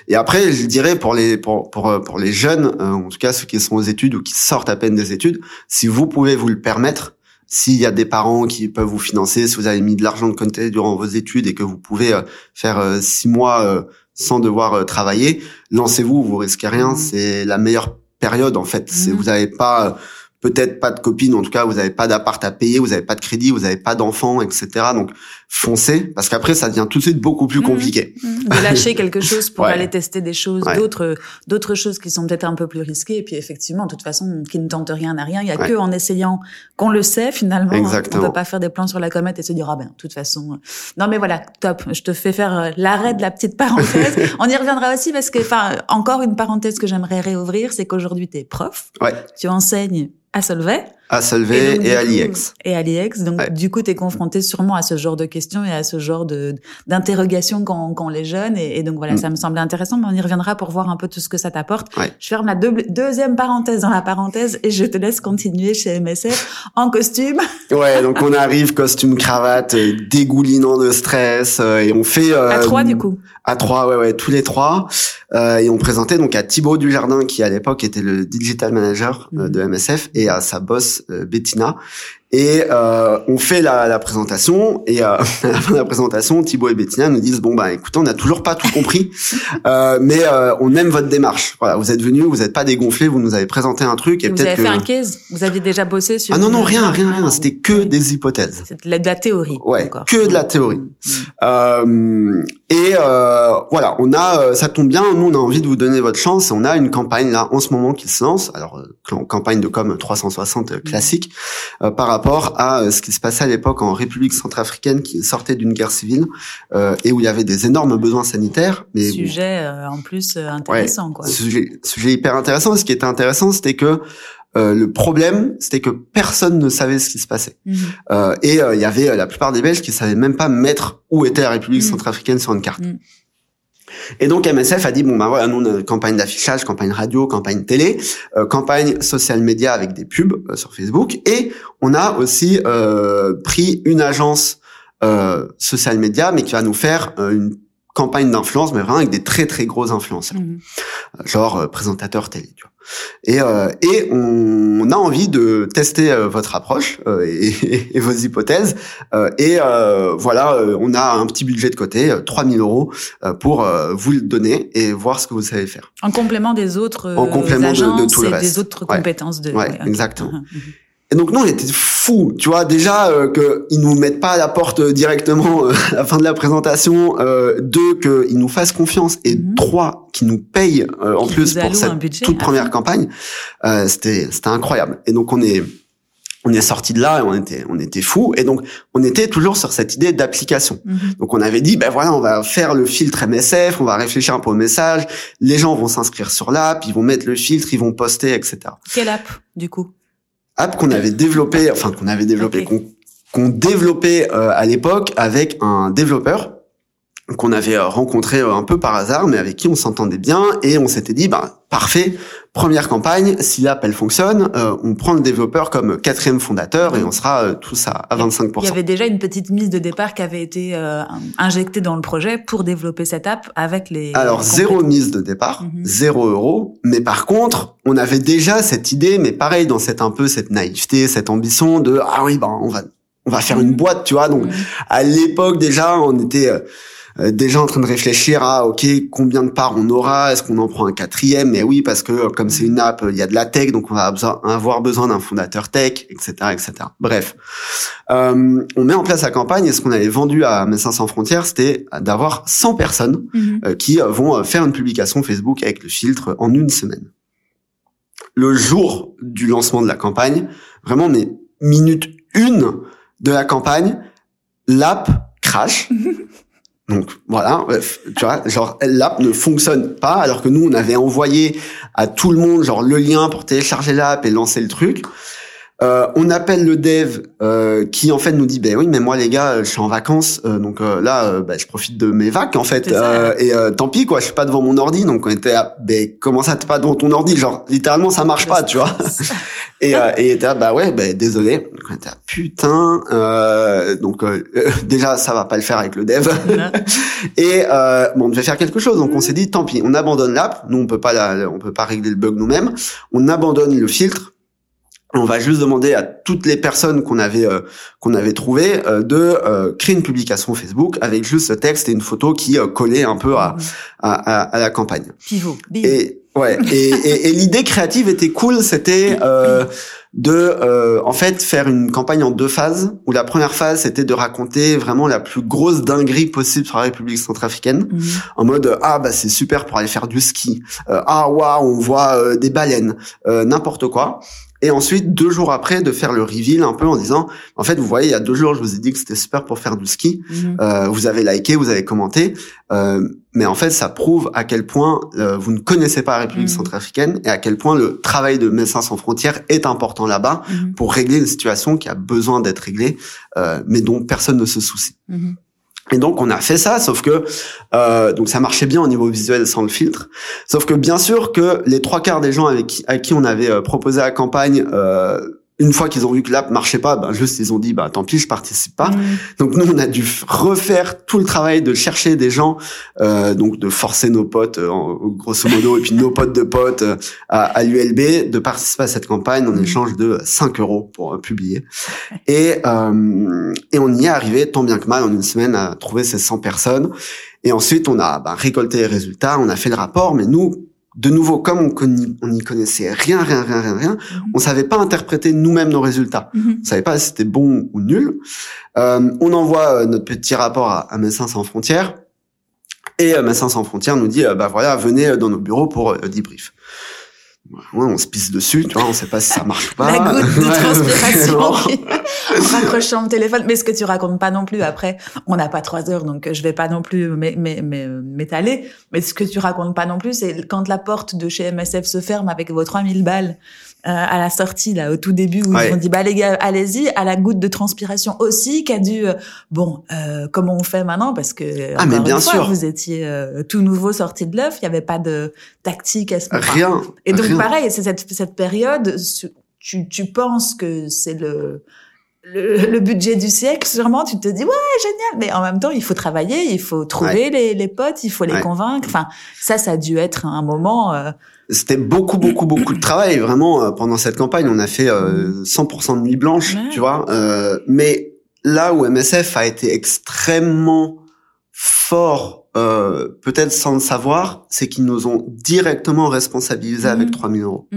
Et après, je dirais pour les pour pour pour les jeunes, en tout cas ceux qui sont aux études ou qui sortent à peine des études, si vous pouvez vous le permettre, s'il y a des parents qui peuvent vous financer, si vous avez mis de l'argent de côté durant vos études et que vous pouvez euh, faire euh, six mois euh, sans devoir travailler, lancez-vous, vous risquez rien. Mmh. C'est la meilleure période en fait. Mmh. Vous n'avez pas peut-être pas de copine, en tout cas vous n'avez pas d'appart à payer, vous n'avez pas de crédit, vous n'avez pas d'enfants, etc. Donc foncez, parce qu'après ça devient tout de suite beaucoup plus mmh. compliqué. Mmh. De lâcher [LAUGHS] quelque chose pour aller tester des choses, d'autres d'autres choses qui sont peut-être un peu plus risquées. Et puis effectivement, de toute façon, qui ne tente rien n'a rien. Il y a que en essayant qu'on le sait finalement. Exactement. On peut pas faire des plans sur la comète et se dire ah ben de toute façon. Euh, non mais voilà, top. Je te fais faire euh, l'arrêt de la petite [LAUGHS] parenthèse. On y reviendra aussi parce que enfin encore une parenthèse que j'aimerais réouvrir, c'est qu'aujourd'hui tu es prof. Tu enseignes à Solvay. À Solvay et, à l'IEX. Et à l'IEX. Donc, du coup, tu es confronté sûrement à ce genre de questions et à ce genre de d'interrogations quand, quand on est jeune. Et, donc, voilà, mm. ça me semblait intéressant, mais on y reviendra pour voir un peu tout ce que ça t'apporte. Je ferme la deuxième parenthèse dans la parenthèse et je te laisse continuer chez MSF en costume. [LAUGHS] Ouais, donc on arrive, costume, cravate, euh, dégoulinant de stress euh, et on fait... Euh, à trois, du coup. À trois, ouais, ouais, tous les trois. Euh, et on présentait donc à Thibaut Dujardin, qui à l'époque était le digital manager mm. de MSF, et à sa boss euh, Bettina. Et euh, on fait la, la présentation et euh, à [LAUGHS] la fin de la présentation, Thibaut et Bettina nous disent bon bah écoutez, on n'a toujours pas tout compris, euh, mais euh, on aime votre démarche. Voilà, vous êtes venus, vous n'êtes pas dégonflés, vous nous avez présenté un truc et, vous avez fait un case, vous aviez déjà bossé sur. Ah non non rien rien rien, c'était que des hypothèses. C'était de la théorie. Ouais, que de la théorie. Mm. Euh, et euh, voilà, on a ça tombe bien, nous on a envie de vous donner votre chance et on a une campagne là en ce moment qui se lance. Alors campagne de com 360 classique par rapport à euh, ce qui se passait à l'époque en République centrafricaine qui sortait d'une guerre civile euh, et où il y avait des énormes besoins sanitaires. Mais sujet euh, en plus intéressant quoi. Sujet, sujet hyper intéressant. Ce qui était intéressant, c'était que le problème, c'était que personne ne savait ce qui se passait. Mhm. et il y avait la plupart des Belges qui savaient même pas mettre où était la République mhm. centrafricaine sur une carte. Mhm. Et donc MSF a dit bon ben voilà nous on a campagne d'affichage, campagne radio, campagne télé, euh, campagne social média avec des pubs euh, sur Facebook et on a aussi euh, pris une agence euh, social média mais qui va nous faire une campagne d'influence mais vraiment avec des très très gros influenceurs, mmh. genre présentateur télé. Tu vois. Et, euh, et on, a envie de tester euh, votre approche euh, et, [LAUGHS] vos hypothèses. et voilà, on a un petit budget de côté, 3000 euros, pour vous le donner et voir ce que vous savez faire. En complément des autres en complément de, tout le reste. des autres compétences de. Ouais, exactement. Uh-huh, [LAUGHS] uh-huh. Et donc nous on était fous, tu vois déjà euh, que ils nous mettent pas à la porte directement euh, [LAUGHS] à la fin de la présentation, euh, deux qu'ils nous fassent confiance et Mhm. trois qu'ils nous payent euh, en plus pour cette budget toute à première campagne, euh, c'était c'était incroyable. Et donc on est on est sorti de là et on était on était fous et donc on était toujours sur cette idée d'application. Mhm. Donc on avait dit ben voilà on va faire le filtre MSF, on va réfléchir un peu au message, les gens vont s'inscrire sur l'app, ils vont mettre le filtre, ils vont poster etc Quelle app, du coup? App qu'on avait développé, enfin qu'on avait développé, qu'on développait euh, à l'époque avec un développeur qu'on avait rencontré euh, un peu par hasard, mais avec qui on s'entendait bien et on s'était dit, bah parfait, première campagne, si l'app elle fonctionne, euh, on prend le développeur comme quatrième fondateur et on sera euh, tous à, à 25%. Il y avait déjà une petite mise de départ qui avait été euh, injectée dans le projet pour développer cette app avec les. Alors les zéro mise de départ, Mhm. zéro euro. Mais par contre, on avait déjà cette idée, mais pareil dans cette un peu cette naïveté, cette ambition de ah oui ben on va on va faire une Mhm. boîte, tu vois. Donc Mhm. à l'époque déjà, on était euh, déjà en train de réfléchir à ok combien de parts on aura, est-ce qu'on en prend un quatrième? Mais oui parce que euh, comme c'est une app, il y a de la tech, donc on va avoir besoin d'un fondateur tech, etc., etc. Bref, Euh, on met en place la campagne et ce qu'on avait vendu à Médecins sans frontières, c'était d'avoir 100 personnes euh, qui euh, vont euh, faire une publication Facebook avec le filtre en une semaine. Le jour du lancement de la campagne, vraiment mais minute une de la campagne, l'app crash. [LAUGHS] Donc voilà, bref, tu vois, genre l'app ne fonctionne pas alors que nous on avait envoyé à tout le monde genre le lien pour télécharger l'app et lancer le truc. Euh, on appelle le dev euh, qui en fait nous dit ben oui mais moi les gars je suis en vacances euh, donc euh, là euh, ben, je profite de mes vacances en fait. Euh, et euh, tant pis quoi je suis pas devant mon ordi donc on était à, ben comment ça t'es pas devant ton ordi? Genre littéralement ça marche pas tu vois [LAUGHS] et euh, et était là, bah ouais ben désolé donc on était là, putain euh, donc [LAUGHS] déjà ça va pas le faire avec le dev [LAUGHS] et euh, bon, on devait faire quelque chose, donc on s'est dit tant pis, on abandonne l'app. Nous, on peut pas, la, on peut pas régler le bug nous-mêmes. On abandonne le filtre. On va juste demander à toutes les personnes qu'on avait euh, qu'on avait trouvées euh, de euh, créer une publication Facebook avec juste le texte et une photo qui euh, collait un peu à, à, à, à la campagne. Pivot. Et ouais, [LAUGHS] et, et, et l'idée créative était cool, c'était euh, de euh, en fait faire une campagne en deux phases où la première phase c'était de raconter vraiment la plus grosse dinguerie possible sur la République centrafricaine Mhm. en mode ah bah c'est super pour aller faire du ski Euh, ah waouh on voit euh, des baleines euh, n'importe quoi et ensuite deux jours après de faire le reveal un peu en disant en fait vous voyez il y a deux jours je vous ai dit que c'était super pour faire du ski Mhm. euh, vous avez liké, vous avez commenté, euh, mais en fait, ça prouve à quel point euh, vous ne connaissez pas la République Mhm. centrafricaine et à quel point le travail de Médecins sans frontières est important là-bas Mhm. pour régler une situation qui a besoin d'être réglée, euh, mais dont personne ne se soucie. Et donc on a fait ça, sauf que euh, donc ça marchait bien au niveau visuel sans le filtre. Sauf que bien sûr que les trois quarts des gens à qui on avait euh, proposé la campagne, euh, une fois qu'ils ont vu que l'app marchait pas, ben juste ils ont dit bah tant pis je participe pas. Mhm. Donc nous, on a dû refaire tout le travail de chercher des gens, euh, donc de forcer nos potes, euh, grosso modo, et puis nos potes de potes euh, à, à l'ULB, de participer à cette campagne en Mhm. échange de 5 euros pour euh, publier. Et, euh, et on y est arrivé, tant bien que mal, en une semaine, à trouver ces 100 personnes. Et ensuite, on a bah, récolté les résultats, on a fait le rapport, mais nous, de nouveau, comme on n'y connaissait rien, rien, rien, rien, rien, on savait pas interpréter nous-mêmes nos résultats Mhm. on savait pas si c'était bon ou nul. Euh, on envoie euh, notre petit rapport à, à Médecins sans frontières et euh, Médecins sans frontières nous dit euh, bah voilà venez dans nos bureaux pour euh, debrief. Ouais, on se pisse dessus, tu vois, on sait pas si ça marche ou pas. La goutte de [LAUGHS] transpiration en raccrochant le téléphone. Mais ce que tu racontes pas non plus après, on n'a pas trois heures, donc je vais pas non plus m'é- m'é- m'é- m'étaler. Mais ce que tu racontes pas non plus, c'est quand la porte de chez MSF se ferme avec vos 3000 balles euh, à la sortie, là, au tout début, où Ouais. ils ont dit, bah les gars, allez-y, à la goutte de transpiration aussi, qui a dû, euh, bon, euh, comment on fait maintenant? Parce que, Ah, mais bien fois, sûr. vous étiez euh, tout nouveau sorti de l'œuf, il y avait pas de tactique à ce moment Rien. et donc rien. pareil, c'est cette, cette période, tu, tu penses que c'est le, le, le budget du siècle, sûrement, tu te dis, ouais, génial, mais en même temps, il faut travailler, il faut trouver les, les potes, il faut les Ouais. convaincre. Enfin, ça, ça a dû être un moment... euh, C'était beaucoup, beaucoup, beaucoup de travail. Vraiment, euh, pendant cette campagne, on a fait euh, 100% de nuit blanche, Ouais. tu vois. Euh, mais là où MSF a été extrêmement fort, euh, peut-être sans le savoir, c'est qu'ils nous ont directement responsabilisés Mhm. avec 3000 euros.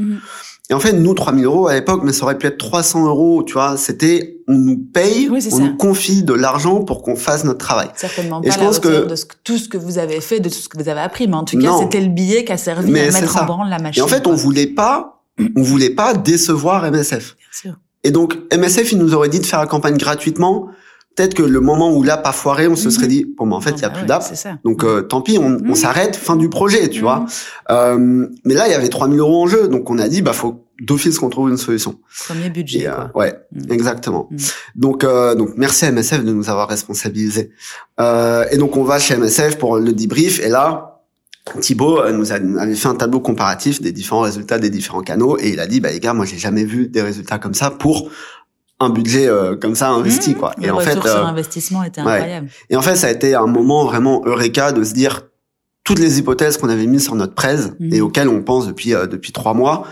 Et en fait, nous, 3000 euros à l'époque, mais ça aurait pu être 300 euros, tu vois. C'était, on nous paye, Oui, on ça. nous confie de l'argent pour qu'on fasse notre travail. Certainement Et pas je pense que- de ce tout ce que vous avez fait, de tout ce que vous avez appris, mais en tout cas, c'était le billet qui a servi Mais à mettre ça. en branle la machine. Et en fait, on voulait pas, on voulait pas décevoir MSF. Bien sûr. Et donc, MSF, il nous aurait dit de faire la campagne gratuitement. Peut-être que le moment où l'app a foiré, on se Mhm. serait dit, bon, ben, en fait, il y a bah plus ouais, d'app. Donc, euh, tant pis, on, on Mhm. s'arrête, fin du projet, tu Mhm. vois. Euh, mais là, il y avait 3000 euros en jeu. Donc, on a dit, bah, faut d'office qu'on trouve une solution. Premier budget. Et, euh, quoi. ouais, Mhm. exactement. Mhm. Donc, euh, donc merci à MSF de nous avoir responsabilisés. Euh, et donc on va chez MSF pour le debrief. Et là, Thibaut nous a- avait fait un tableau comparatif des différents résultats des différents canaux et il a dit, bah les gars, moi j'ai jamais vu des résultats comme ça pour un budget euh, comme ça investi, Mhm. quoi. Le Et en retour fait, sur euh, était ouais. incroyable. et en fait, ça a été un moment vraiment eureka de se dire toutes les hypothèses qu'on avait mises sur notre presse Mhm. et auxquelles on pense depuis euh, depuis trois mois,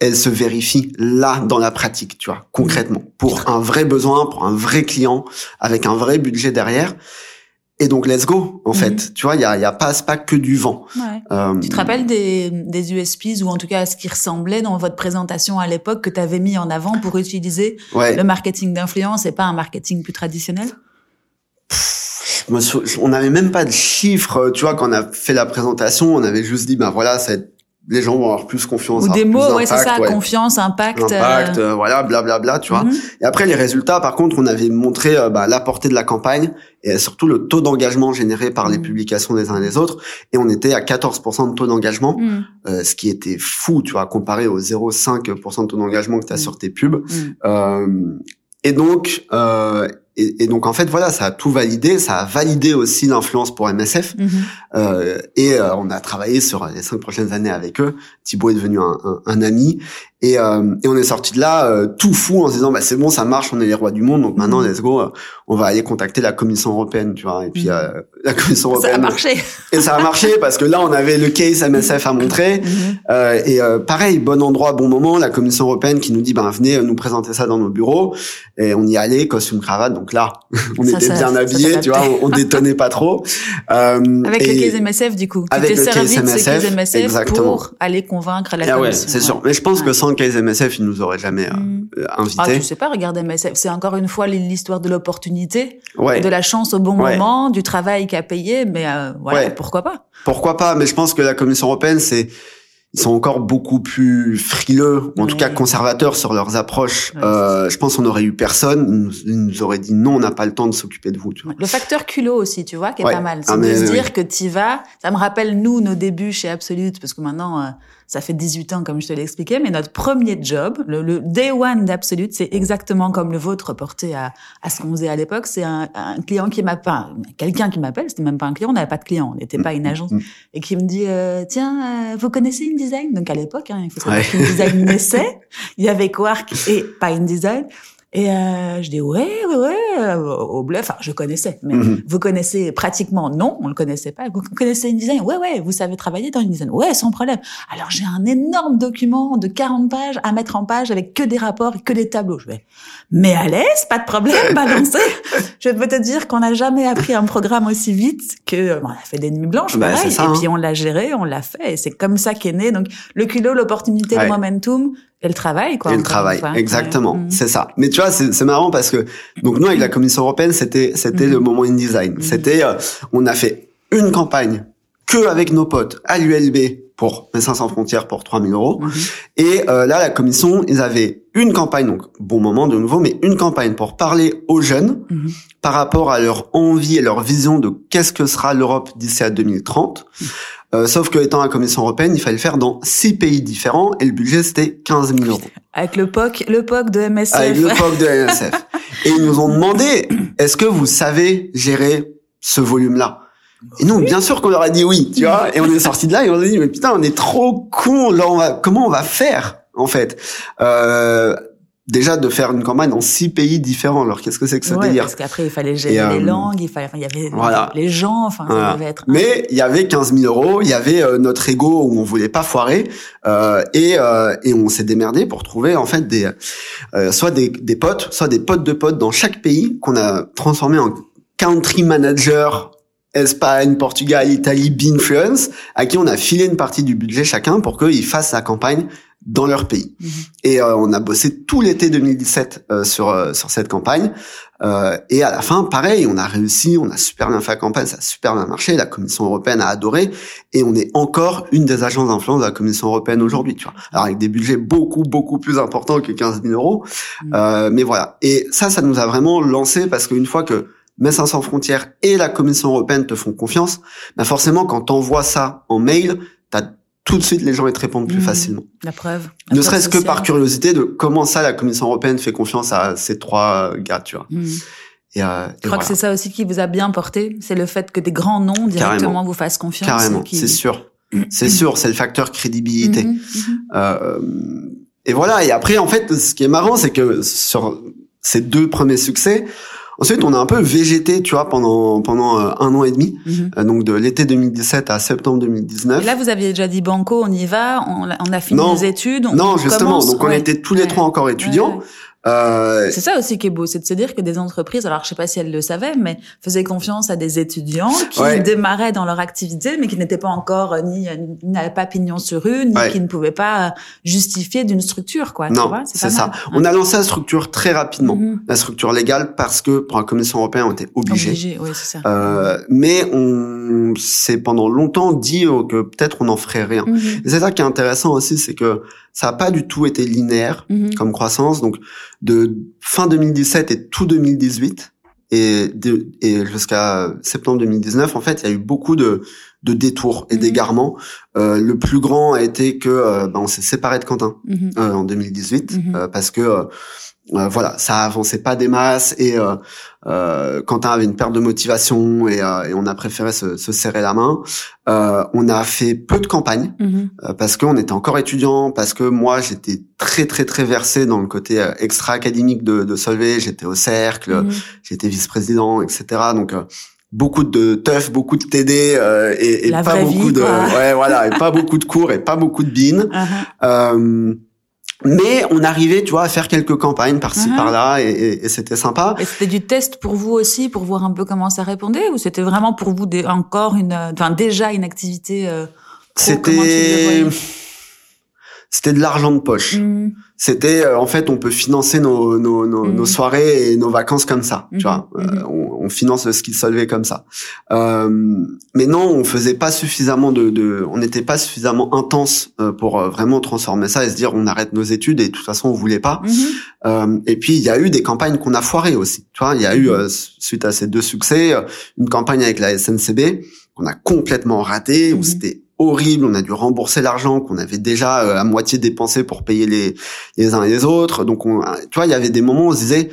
elles se vérifient là dans la pratique, tu vois, concrètement, pour un vrai besoin, pour un vrai client, avec un vrai budget derrière. Et donc, let's go, en Mhm. fait. Tu vois, il y a, y a pas, c'est pas que du vent. Ouais. Euh, Tu te rappelles des, des USPs ou en tout cas ce qui ressemblait dans votre présentation à l'époque que tu avais mis en avant pour utiliser Ouais. le marketing d'influence et pas un marketing plus traditionnel? On n'avait même pas de chiffres, tu vois, quand on a fait la présentation, on avait juste dit, ben voilà, ça va être- les gens vont avoir plus confiance. Ou des mots, ouais, c'est ça, ouais. confiance, impact. impact, euh, euh, voilà, blablabla, tu vois. mhm. Et après les résultats, par contre, on avait montré euh, bah, la portée de la campagne et surtout le taux d'engagement généré par les Mhm. publications des uns et des autres. Et on était à 14% de taux d'engagement, Mhm. euh, ce qui était fou, tu vois, comparé aux 0,5% de taux d'engagement que tu as sur tes pubs. Euh, et donc, euh, et, et donc en fait, voilà, ça a tout validé, ça a validé aussi l'influence pour MSF. Mhm. Euh, et euh, on a travaillé sur les cinq prochaines années avec eux. Thibaut est devenu un, un, un ami et, euh, et on est sorti de là euh, tout fou en se disant bah c'est bon ça marche on est les rois du monde donc maintenant Mhm. let's go euh, on va aller contacter la Commission européenne tu vois et puis euh, la Commission Ça a européenne marché. et ça a marché parce que là on avait le case MSF à montrer Mhm. euh, et euh, pareil bon endroit bon moment la Commission européenne qui nous dit ben venez nous présenter ça dans nos bureaux et on y allait costume cravate donc là [LAUGHS] on Ça, était ça- bien habillés tu vois on, on détonnait pas trop Euh, Avec et- le case MSF, du coup. Avec tu le case MSF, exactement. pour aller convaincre la Ah ouais, commission. c'est sûr. Mais je pense Ouais. que sans le case MSF, ils nous auraient jamais euh, Mhm. euh, Ah, invités. tu sais pas, regarde MSF. C'est encore une fois l'histoire de l'opportunité, ouais. de la chance au bon moment, du travail qui a payé, mais euh, voilà, Ouais. pourquoi pas Pourquoi pas Mais je pense que la Commission européenne, c'est ils sont encore beaucoup plus frileux, ou en tout cas conservateurs sur leurs approches. Ouais, euh, je pense qu'on aurait eu personne, ils nous, auraient dit non, on n'a pas le temps de s'occuper de vous. Tu vois. Le facteur culot aussi, tu vois, qui est Ouais. pas mal. C'est Ah, de mais se oui. dire que tu vas. Ça me rappelle, nous, nos débuts chez Absolute, parce que maintenant, euh, ça fait 18 ans, comme je te l'ai expliqué, mais notre premier job, le, le day one d'Absolute, c'est exactement comme le vôtre reporté à, à ce qu'on faisait à l'époque. C'est un, un client qui m'appelle, quelqu'un qui m'appelle, c'était même pas un client, on n'avait pas de client, on n'était pas une agence, et qui me dit, euh, tiens, euh, vous connaissez InDesign? Donc à l'époque, hein, il faut savoir Ouais. qu'InDesign naissait, il y avait Quark et pas InDesign. Et euh, je dis ouais, ouais, ouais, euh, au bluff. Enfin, je connaissais, mais Mhm. vous connaissez pratiquement non, on le connaissait pas. Vous connaissez InDesign Ouais, ouais. Vous savez travailler dans InDesign Ouais, sans problème. Alors j'ai un énorme document de 40 pages à mettre en page avec que des rapports et que des tableaux. Je vais, mais à l'aise, pas de problème, balancez. je peux te dire qu'on n'a jamais appris un programme aussi vite que on a fait des nuits blanches, Bah, pareil. ça, et hein. puis on l'a géré, on l'a fait. Et c'est comme ça qu'est né. Donc le culot, l'opportunité, Ouais. le momentum et le travail, quoi. et le travail, fois. exactement, Ouais. Mm. c'est ça. Mais tu vois, c'est c'est marrant parce que donc nous avec la Commission européenne, c'était c'était Mhm. le moment InDesign. Mhm. C'était, euh, on a fait une campagne que avec nos potes à l'ULB pour Médecins sans frontières pour 3000 euros. Et euh, là, la commission, ils avaient une campagne, donc bon moment de nouveau, mais une campagne pour parler aux jeunes Mhm. par rapport à leur envie et leur vision de qu'est-ce que sera l'Europe d'ici à 2030. Euh, sauf que étant la Commission européenne, il fallait le faire dans six pays différents et le budget c'était 15 000 euros Avec le POC, le POC de MSF. avec le POC de [LAUGHS] NSF. et ils nous ont demandé est-ce que vous savez gérer ce volume-là? Et nous, bien sûr qu'on leur a dit oui, tu vois. Et on est sorti de là et on a dit mais putain, on est trop con. Là, on va, comment on va faire en fait? Euh, Déjà de faire une campagne dans six pays différents. Alors qu'est-ce que c'est que ce Ouais, délire parce qu'après, il fallait gérer Et, euh, les langues, il fallait, enfin, il y avait voilà. les gens, enfin, Voilà. ça devait être. Mais il y avait 15 000 euros, il y avait euh, notre ego où on voulait pas foirer, euh, et, euh, et on s'est démerdé pour trouver en fait des euh, soit des, des potes, soit des potes de potes dans chaque pays qu'on a transformé en country manager. Espagne, Portugal, Italie, Binfluence, à qui on a filé une partie du budget chacun pour qu'ils fassent la campagne dans leur pays. Mhm. Et euh, on a bossé tout l'été 2017 euh, sur euh, sur cette campagne. Euh, et à la fin, pareil, on a réussi, on a super bien fait la campagne, ça a super bien marché. La Commission européenne a adoré, et on est encore une des agences d'influence de la Commission européenne aujourd'hui. Tu vois, alors avec des budgets beaucoup beaucoup plus importants que 15 000 euros. Euh, mais voilà. Et ça, ça nous a vraiment lancé parce qu'une fois que Médecins sans frontières et la Commission européenne te font confiance, bah forcément, quand t'envoies ça en mail, t'as tout de suite les gens ils te répondent plus Mhm. facilement. La preuve. La Ne serait-ce que par curiosité de comment ça la Commission européenne fait confiance à ces trois gars, tu vois. Et, euh, et Je crois voilà. que c'est ça aussi qui vous a bien porté, c'est le fait que des grands noms directement Carrément. vous fassent confiance. carrément, qui- c'est sûr, c'est sûr, c'est le facteur crédibilité. Euh, et voilà. Et après, en fait, ce qui est marrant, c'est que sur ces deux premiers succès, ensuite, on a un peu végété, tu vois, pendant pendant euh, un an et demi. Euh, donc de l'été 2017 à septembre 2019. Et là, vous aviez déjà dit banco, on y va, on, on a fini Non. nos études. On non, justement. commence, donc on ouais. était tous les Ouais. trois encore étudiants. Ouais. Euh, C'est ça aussi qui est beau, c'est de se dire que des entreprises, alors je sais pas si elles le savaient, mais faisaient confiance à des étudiants qui Ouais. démarraient dans leur activité, mais qui n'étaient pas encore euh, ni, ni n'avaient pas pignon sur rue, ni Ouais. qui ne pouvaient pas euh, justifier d'une structure, quoi. non, c'est ça. mal. On a lancé la structure très rapidement, Mhm. la structure légale, parce que pour la Commission européenne, on était obligé. Obligé, oui, c'est ça. Euh, mais on s'est pendant longtemps dit euh, que peut-être on n'en ferait rien. Mhm. Et c'est ça qui est intéressant aussi, c'est que ça n'a pas du tout été linéaire Mhm. comme croissance. Donc de fin 2017 et tout 2018 et, de- et jusqu'à septembre 2019, en fait, il y a eu beaucoup de, de détours et Mhm. d'égarements. Euh, le plus grand a été que euh, ben, on s'est séparé de Quentin Mhm. euh, en 2018 Mhm. euh, parce que euh, voilà, ça avançait pas des masses et euh, euh, Quentin avait une perte de motivation et, euh, et on a préféré se, se serrer la main. Euh, on a fait peu de campagnes Mhm. euh, parce qu'on était encore étudiant, parce que moi j'étais très très très versé dans le côté extra académique de, de Solvay. J'étais au cercle, Mhm. j'étais vice-président, etc. Donc euh, beaucoup de teuf, beaucoup de TD euh, et, et pas beaucoup vie, de [LAUGHS] ouais voilà et pas beaucoup de cours et pas beaucoup de bines. [LAUGHS] Euh, mais on arrivait, tu vois, à faire quelques campagnes par-ci Mhm. par-là et, et- et c'était sympa. Et c'était du test pour vous aussi, pour voir un peu comment ça répondait, ou c'était vraiment pour vous des- encore une, enfin déjà une activité euh, C'était c'était de l'argent de poche. Mhm. C'était euh, en fait on peut financer nos nos, nos, nos soirées et nos vacances comme ça, tu vois. Euh, Mhm. on, on finance le ski solvé comme ça. Euh, mais non, on faisait pas suffisamment de, de on n'était pas suffisamment intense euh, pour euh, vraiment transformer ça et se dire on arrête nos études et de toute façon on voulait pas. Mhm. Euh, et puis il y a eu des campagnes qu'on a foirées aussi. Tu vois, il y a eu suite à ces deux succès une campagne avec la SNCB qu'on a complètement ratée où c'était horrible. On a dû rembourser l'argent qu'on avait déjà euh, à moitié dépensé pour payer les les uns et les autres. Donc on, tu vois, il y avait des moments où on se disait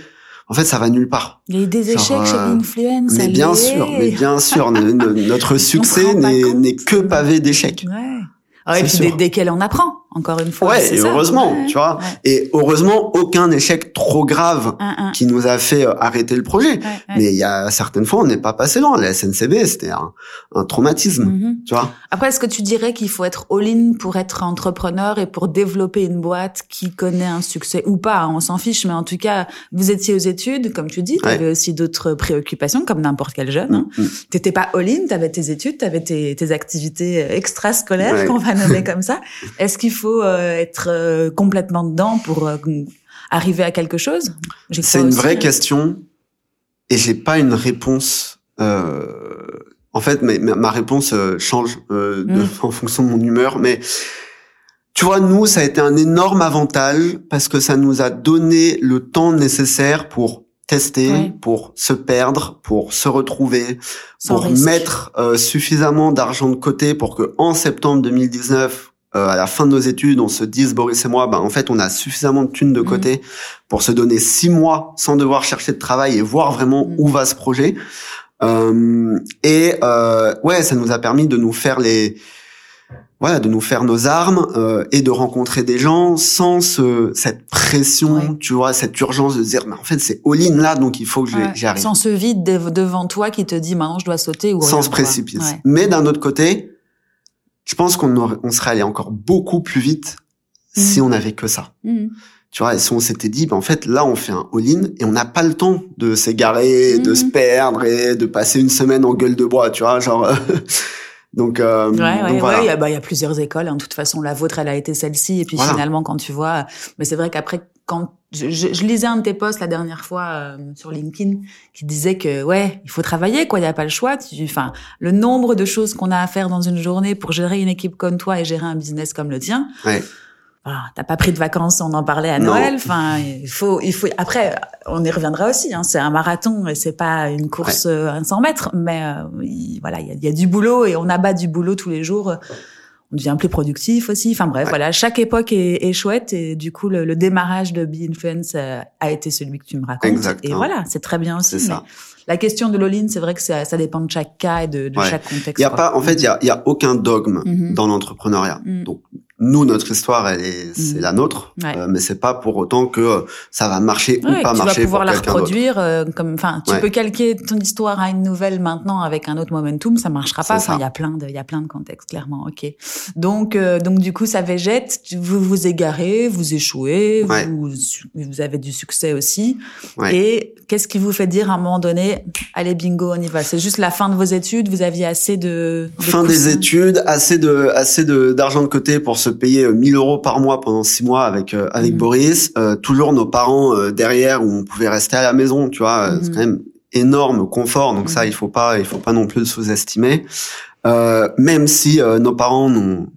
en fait ça va nulle part. Il y a eu des Genre, échecs chez euh, Influence. Mais bien sûr, mais bien sûr, no- no- notre [LAUGHS] succès n'est que pavé d'échecs. Ouais. Ah, et puis des- sûr. desquels on apprend, encore une fois. Ouais, et ça. heureusement, Ouais, tu vois. ouais. Et heureusement, aucun échec trop grave Un, un. qui nous a fait euh, arrêter le projet. Mais il y a certaines fois, on n'est pas passé loin. La SNCB, c'était un, un traumatisme, Mhm. tu vois. Après, est-ce que tu dirais qu'il faut être all-in pour être entrepreneur et pour développer une boîte qui connaît un succès ou pas? Hein, On s'en fiche, mais en tout cas, vous étiez aux études, comme tu dis, tu avais aussi d'autres préoccupations, comme n'importe quel jeune. Hein. Mm. T'étais pas all-in, t'avais tes études, t'avais tes, tes activités extrascolaires, Ouais. qu'on va nommer [LAUGHS] comme ça. Est-ce qu'il faut euh, être euh, complètement dedans pour euh, arriver à quelque chose C'est une vraie question et j'ai pas une réponse. Euh... En fait, mais ma réponse euh, change euh, de- Mm. [LAUGHS] en fonction de mon humeur. Mais tu vois, nous, ça a été un énorme avantage parce que ça nous a donné le temps nécessaire pour tester, Ouais. pour se perdre, pour se retrouver, Sans pour risque. mettre euh, suffisamment d'argent de côté pour que en septembre 2019, euh, à la fin de nos études, on se dise Boris et moi, bah en fait, on a suffisamment de thunes de Mhm. côté pour se donner six mois sans devoir chercher de travail et voir vraiment Mhm. où va ce projet. Euh, et euh, ouais, ça nous a permis de nous faire les voilà, de nous faire nos armes euh, et de rencontrer des gens sans ce, cette pression, Ouais. tu vois, cette urgence de dire, mais en fait, c'est all-in là, donc il faut que Ouais. j'y arrive Sans ce vide dev- devant toi qui te dit maintenant je dois sauter ou sans précipiter. Ouais. Mais d'un autre côté, je pense qu'on on serait allé encore beaucoup plus vite Mhm. si on avait que ça. Mhm. Tu vois, et si on s'était dit, ben en fait, là, on fait un all-in et on n'a pas le temps de s'égarer, de Mhm. se perdre et de passer une semaine en gueule de bois, tu vois, genre. [LAUGHS] Donc, euh, ouais, donc voilà. ouais, il y, a, bah, il y a plusieurs écoles. hein. De toute façon, la vôtre, elle a été celle-ci. Et puis Voilà. finalement, quand tu vois, mais c'est vrai qu'après, quand je, je, je lisais un de tes posts la dernière fois euh, sur LinkedIn qui disait que ouais, il faut travailler, quoi. Il y a pas le choix. Tu, enfin, le nombre de choses qu'on a à faire dans une journée pour gérer une équipe comme toi et gérer un business comme le tien. Ouais. Voilà, t'as pas pris de vacances, on en parlait à Non. Noël. Enfin, il faut, il faut. Après, on y reviendra aussi. Hein, c'est un marathon et c'est pas une course euh, à 100 mètres, mais euh, il- voilà, il y a, il y a du boulot et on abat du boulot tous les jours. On devient plus productif aussi. Enfin bref, Ouais. voilà, chaque époque est, est chouette et du coup le, le démarrage de Be Influence euh, a été celui que tu me racontes. Exactement. Et voilà, c'est très bien aussi. C'est ça. La question de l'all-in, c'est vrai que ça, ça dépend de chaque cas et de, de Ouais. chaque contexte. Il y a quoi. pas, en fait, il y a, il y a aucun dogme Mhm. dans l'entrepreneuriat. Mhm. Donc, nous, notre histoire, elle est, c'est Mhm. la nôtre, Ouais. euh, mais c'est pas pour autant que euh, ça va marcher Ouais, ou pas tu vas marcher pouvoir pour la reproduire euh, comme enfin tu Ouais. peux calquer ton histoire à une nouvelle maintenant avec un autre momentum ça marchera pas. C'est enfin il y a plein de il y a plein de contextes clairement OK. Donc euh, donc du coup ça végète vous vous égarez vous échouez vous vous avez du succès aussi. Ouais. et qu'est-ce qui vous fait dire à un moment donné allez bingo on y va? C'est juste la fin de vos études? Vous aviez assez de, de Fin des études, assez de assez de d'argent de côté pour se payer euh, 1000 euros par mois pendant six mois avec euh, avec Mhm. Boris. Euh, toujours nos parents euh, derrière où on pouvait rester à la maison, tu vois. euh, C'est Mhm. quand même énorme confort, donc ça Mhm. il faut pas il faut pas non plus le sous-estimer. Euh, même si euh, nos parents n'ont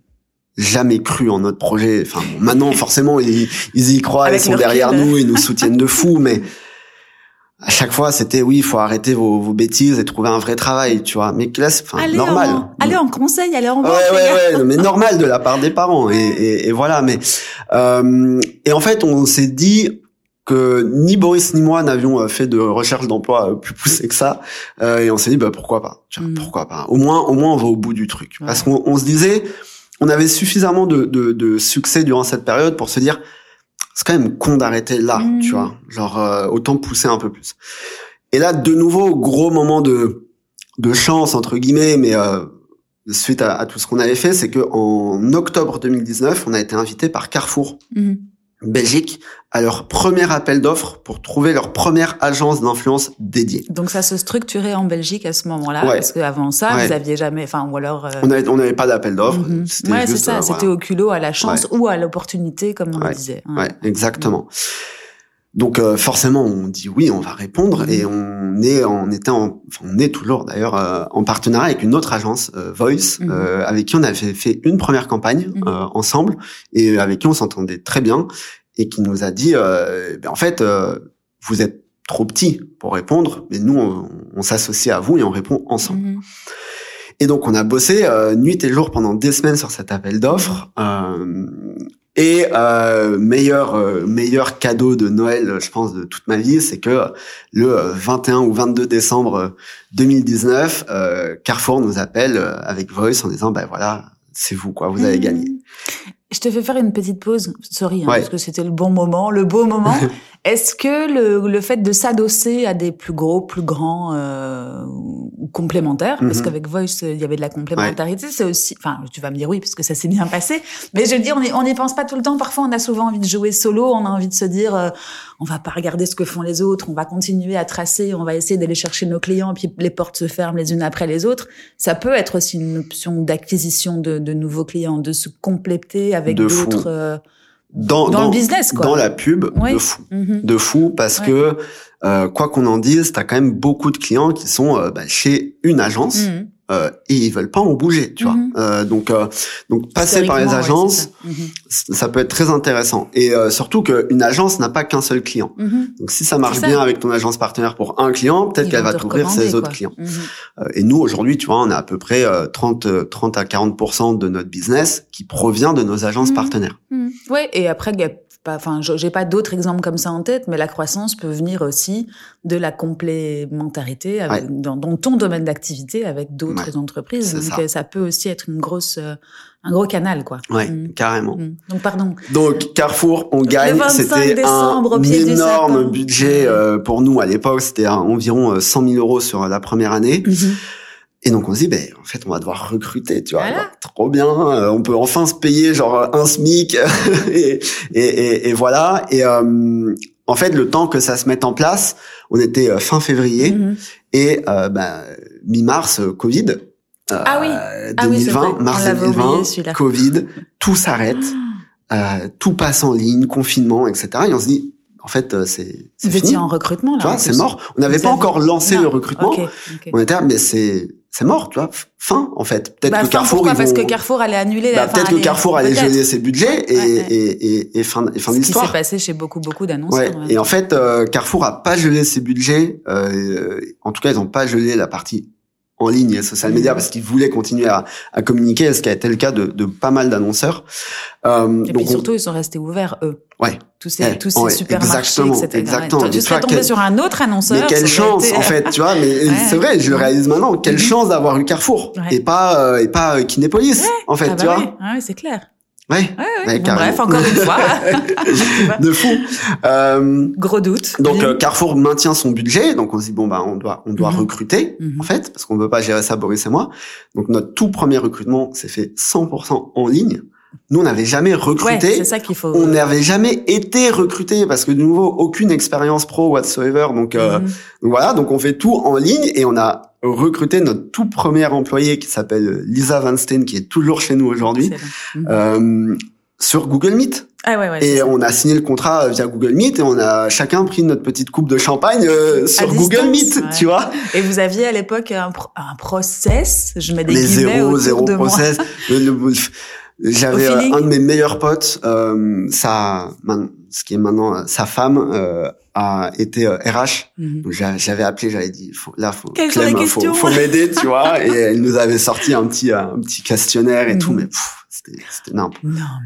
jamais cru en notre projet. Enfin bon, maintenant forcément ils, ils y croient, Avec ils sont derrière nous, ils nous soutiennent de fou, mais à chaque fois c'était oui, il faut arrêter vos, vos bêtises et trouver un vrai travail, tu vois. Mais là, c'est normal. en, allez en conseil allez en Ouais, banque ouais, ouais, non, mais [LAUGHS] normal de la part des parents et, et, et voilà. Mais euh, et en fait, on s'est dit que ni Boris ni moi n'avions euh, fait de recherche d'emploi euh, plus poussée que ça, Euh, et on s'est dit bah pourquoi pas, Tu vois, Mm. pourquoi pas. Au moins, au moins, on va au bout du truc, Ouais. parce qu'on on se disait, on avait suffisamment de, de, de succès durant cette période pour se dire, c'est quand même con d'arrêter là, Mm. tu vois, genre euh, autant pousser un peu plus. Et là, de nouveau, gros moment de de chance entre guillemets, mais euh, suite à, à tout ce qu'on avait fait, c'est que en octobre 2019, on a été invité par Carrefour Mhm. Belgique à leur premier appel d'offres pour trouver leur première agence d'influence dédiée. Donc ça se structurait en Belgique à ce moment-là, Ouais. parce qu'avant ça, Ouais. vous aviez jamais, enfin ou alors. euh, On avait- on n'avait pas d'appel d'offres. mhm. Ouais, c'est ça. euh, C'était voilà. au culot, à la chance ou à l'opportunité, comme on le disait. Ouais, exactement. Donc euh, forcément, on dit oui, on va répondre et on est, on était, en, enfin, on est toujours d'ailleurs euh, en partenariat avec une autre agence, euh, Voice, euh, avec qui on avait fait une première campagne euh, ensemble et avec qui on s'entendait très bien et qui nous a dit, euh, ben, en fait, euh, vous êtes trop petit pour répondre, mais nous, on, on s'associe à vous et on répond ensemble. Mhm. Et donc on a bossé euh, nuit et jour pendant des semaines sur cet appel d'offres. Euh, et euh, meilleur euh, meilleur cadeau de Noël, je pense, de toute ma vie, c'est que le euh, 21 ou 22 décembre euh, 2019, euh, Carrefour nous appelle euh, avec Voice en disant, ben voilà, c'est vous quoi, vous avez gagné. Je te fais faire une petite pause, sorry, hein, Ouais. parce que c'était le bon moment, le beau moment. [LAUGHS] Est-ce que le, le fait de s'adosser à des plus gros, plus grands euh, ou complémentaires, parce Mhm. qu'avec Voice il y avait de la complémentarité, c'est aussi, enfin tu vas me dire oui parce que ça s'est bien passé, mais je veux dire on n'y pense pas tout le temps. Parfois on a souvent envie de jouer solo, on a envie de se dire euh, on va pas regarder ce que font les autres, on va continuer à tracer, on va essayer d'aller chercher nos clients, puis les portes se ferment les unes après les autres. Ça peut être aussi une option d'acquisition de, de nouveaux clients, de se compléter avec De fou. d'autres euh, Dans, dans, le business quoi. dans la pub, de fou. Mhm. de fou parce Ouais. que euh, quoi qu'on en dise, t'as quand même beaucoup de clients qui sont euh, bah, chez une agence Mhm. Euh, et ils veulent pas en bouger, tu Mhm. vois. Euh, donc euh, donc passer par les ouais, agences, ça. Mhm. ça peut être très intéressant et surtout qu'une agence n'a pas qu'un seul client. Mhm. Donc si ça marche ça. bien avec ton agence partenaire pour un client, peut-être qu'elle va t'ouvrir ses autres clients. Mhm. Et nous aujourd'hui, tu vois, on a à peu près euh, 30 euh, 30 à 40% de notre business qui provient de nos agences Mhm. partenaires. Mhm. Ouais, et après, il y a pas, enfin, j'ai pas d'autres exemples comme ça en tête, mais la croissance peut venir aussi de la complémentarité avec, Ouais. dans, dans ton domaine d'activité avec d'autres Ouais, entreprises. Donc, ça. euh, ça peut aussi être une grosse, euh, un gros canal, quoi. Ouais, Mhm. carrément. Mhm. Donc, pardon. Donc Carrefour, on gagne. 25 C'était un énorme budget euh, pour nous à l'époque. C'était environ euh, 100 000 euros sur la première année. Mhm. Et donc on se dit, ben en fait, on va devoir recruter. Tu vois, Voilà. Trop bien. euh, on peut enfin se payer genre un SMIC [LAUGHS] et, et, et, et voilà. Et euh, en fait, le temps que ça se mette en place, on était euh, fin février Mhm. et euh, ben, mi-mars, euh, Covid. ah oui. 2020, ah oui, mars 2020, Covid, tout s'arrête, euh, tout passe en ligne, confinement, etc. Et on se dit, en fait, c'est c'est étiez en recrutement là. Tu vois, c'est mort. On n'avait pas encore lancé non. le recrutement. Okay, okay. On était, mais c'est c'est mort, tu vois. Fin, en fait. Peut-être bah, que Carrefour, pourquoi Parce vont... que Carrefour allait annuler. Bah, peut-être que Carrefour allait geler ses budgets et, ouais, ouais. et, et, et, fin, et fin de l'histoire. Ce qui s'est passé chez beaucoup, beaucoup d'annonces. Ouais. Et en fait, euh, Carrefour a pas gelé ses budgets. Euh, en tout cas, ils ont pas gelé la partie en ligne et social media parce qu'ils voulaient continuer à, à, communiquer, ce qui a été le cas de, de pas mal d'annonceurs. Euh, et donc puis surtout, on... ils sont restés ouverts eux. Ouais. Tous ces, ouais. tous ces ouais. supermarchés, exactement, etc. Exactement. Tu serais tombé quel... sur un autre annonceur. Mais quelle chance, été... en fait, tu vois. Mais [LAUGHS] ouais. c'est vrai, je le réalise maintenant. Quelle mm -hmm. chance d'avoir eu Carrefour et pas euh, et pas euh, Kinépolis, en fait, ah bah tu vois. Ouais, c'est clair. Ouais. ouais, ouais. Bon, bref, encore une fois. [LAUGHS] de fou. Euh, Gros doute. Donc euh, Carrefour maintient son budget, donc on se dit bon bah on doit on doit Mhm. mm -hmm. recruter mm -hmm. en fait parce qu'on veut pas gérer ça Boris et moi. Donc notre tout premier recrutement s'est fait 100% en ligne. Nous on n'avait jamais recruté. Ouais, c'est ça qu'il faut. On n'avait jamais été recruté parce que de nouveau aucune expérience pro whatsoever. Donc, euh, Mhm. voilà, donc on fait tout en ligne et on a recruté notre tout premier employé qui s'appelle Lisa Van Steen qui est toujours chez nous aujourd'hui Mhm. euh, sur Google Meet. Ah ouais, ouais, et on a signé le contrat via Google Meet et on a chacun pris notre petite coupe de champagne euh, sur Google Meet, ouais. tu vois. Et vous aviez à l'époque un, pro un process, je mets des Les guillemets zéro, autour zéro de process. [LAUGHS] J'avais feeling. un de mes meilleurs potes, euh, sa, ce qui est maintenant euh, sa femme, euh, a été euh, RH. j'a- j'avais appelé, j'avais dit, faut, là, faut, Clem, faut, [LAUGHS] m'aider, tu vois. Et elle nous avait sorti un petit, un petit questionnaire et tout, Mhm. mais pff, c'était. Non,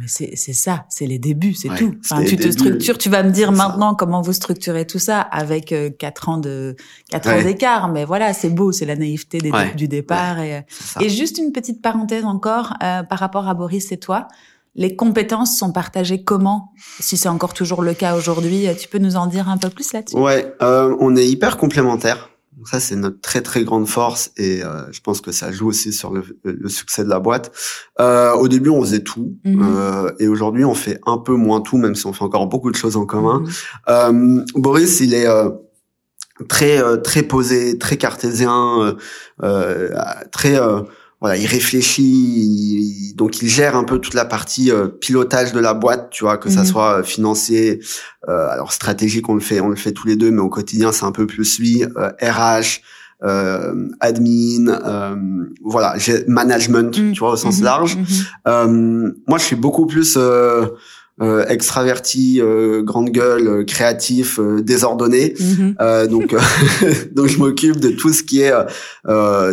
mais c'est c'est ça, c'est les débuts, c'est Ouais, tout. Enfin, tu te débuts. structures, tu vas me dire ça. maintenant comment vous structurez tout ça avec euh, quatre ans de quatre ans d'écart, mais voilà, c'est beau, c'est la naïveté des- Ouais. du départ. Et, euh, et juste une petite parenthèse encore euh, par rapport à Boris et toi. Les compétences sont partagées comment? Si c'est encore toujours le cas aujourd'hui, euh, tu peux nous en dire un peu plus là-dessus? Ouais, euh, on est hyper complémentaires. Donc ça, c'est notre très très grande force et euh, je pense que ça joue aussi sur le, le succès de la boîte. Euh, au début, on faisait tout Mhm. euh, et aujourd'hui, on fait un peu moins tout, même si on fait encore beaucoup de choses en commun. Mhm. Euh, Boris, il est euh, très euh, très posé, très cartésien, euh, euh, très euh, voilà, il réfléchit, il- donc il gère un peu toute la partie euh, pilotage de la boîte, tu vois, que ça Mhm. soit euh, financier, euh, alors stratégique, on le fait, on le fait tous les deux, mais au quotidien c'est un peu plus lui, euh, RH, euh, admin, euh, voilà, management, Mhm. tu vois, au sens Mhm. large. Mhm. Euh, moi, je suis beaucoup plus euh, extraverti, euh, grande gueule, euh, créatif, euh, désordonné. Mhm. Euh, donc, euh, [LAUGHS] donc je m'occupe de tout ce qui est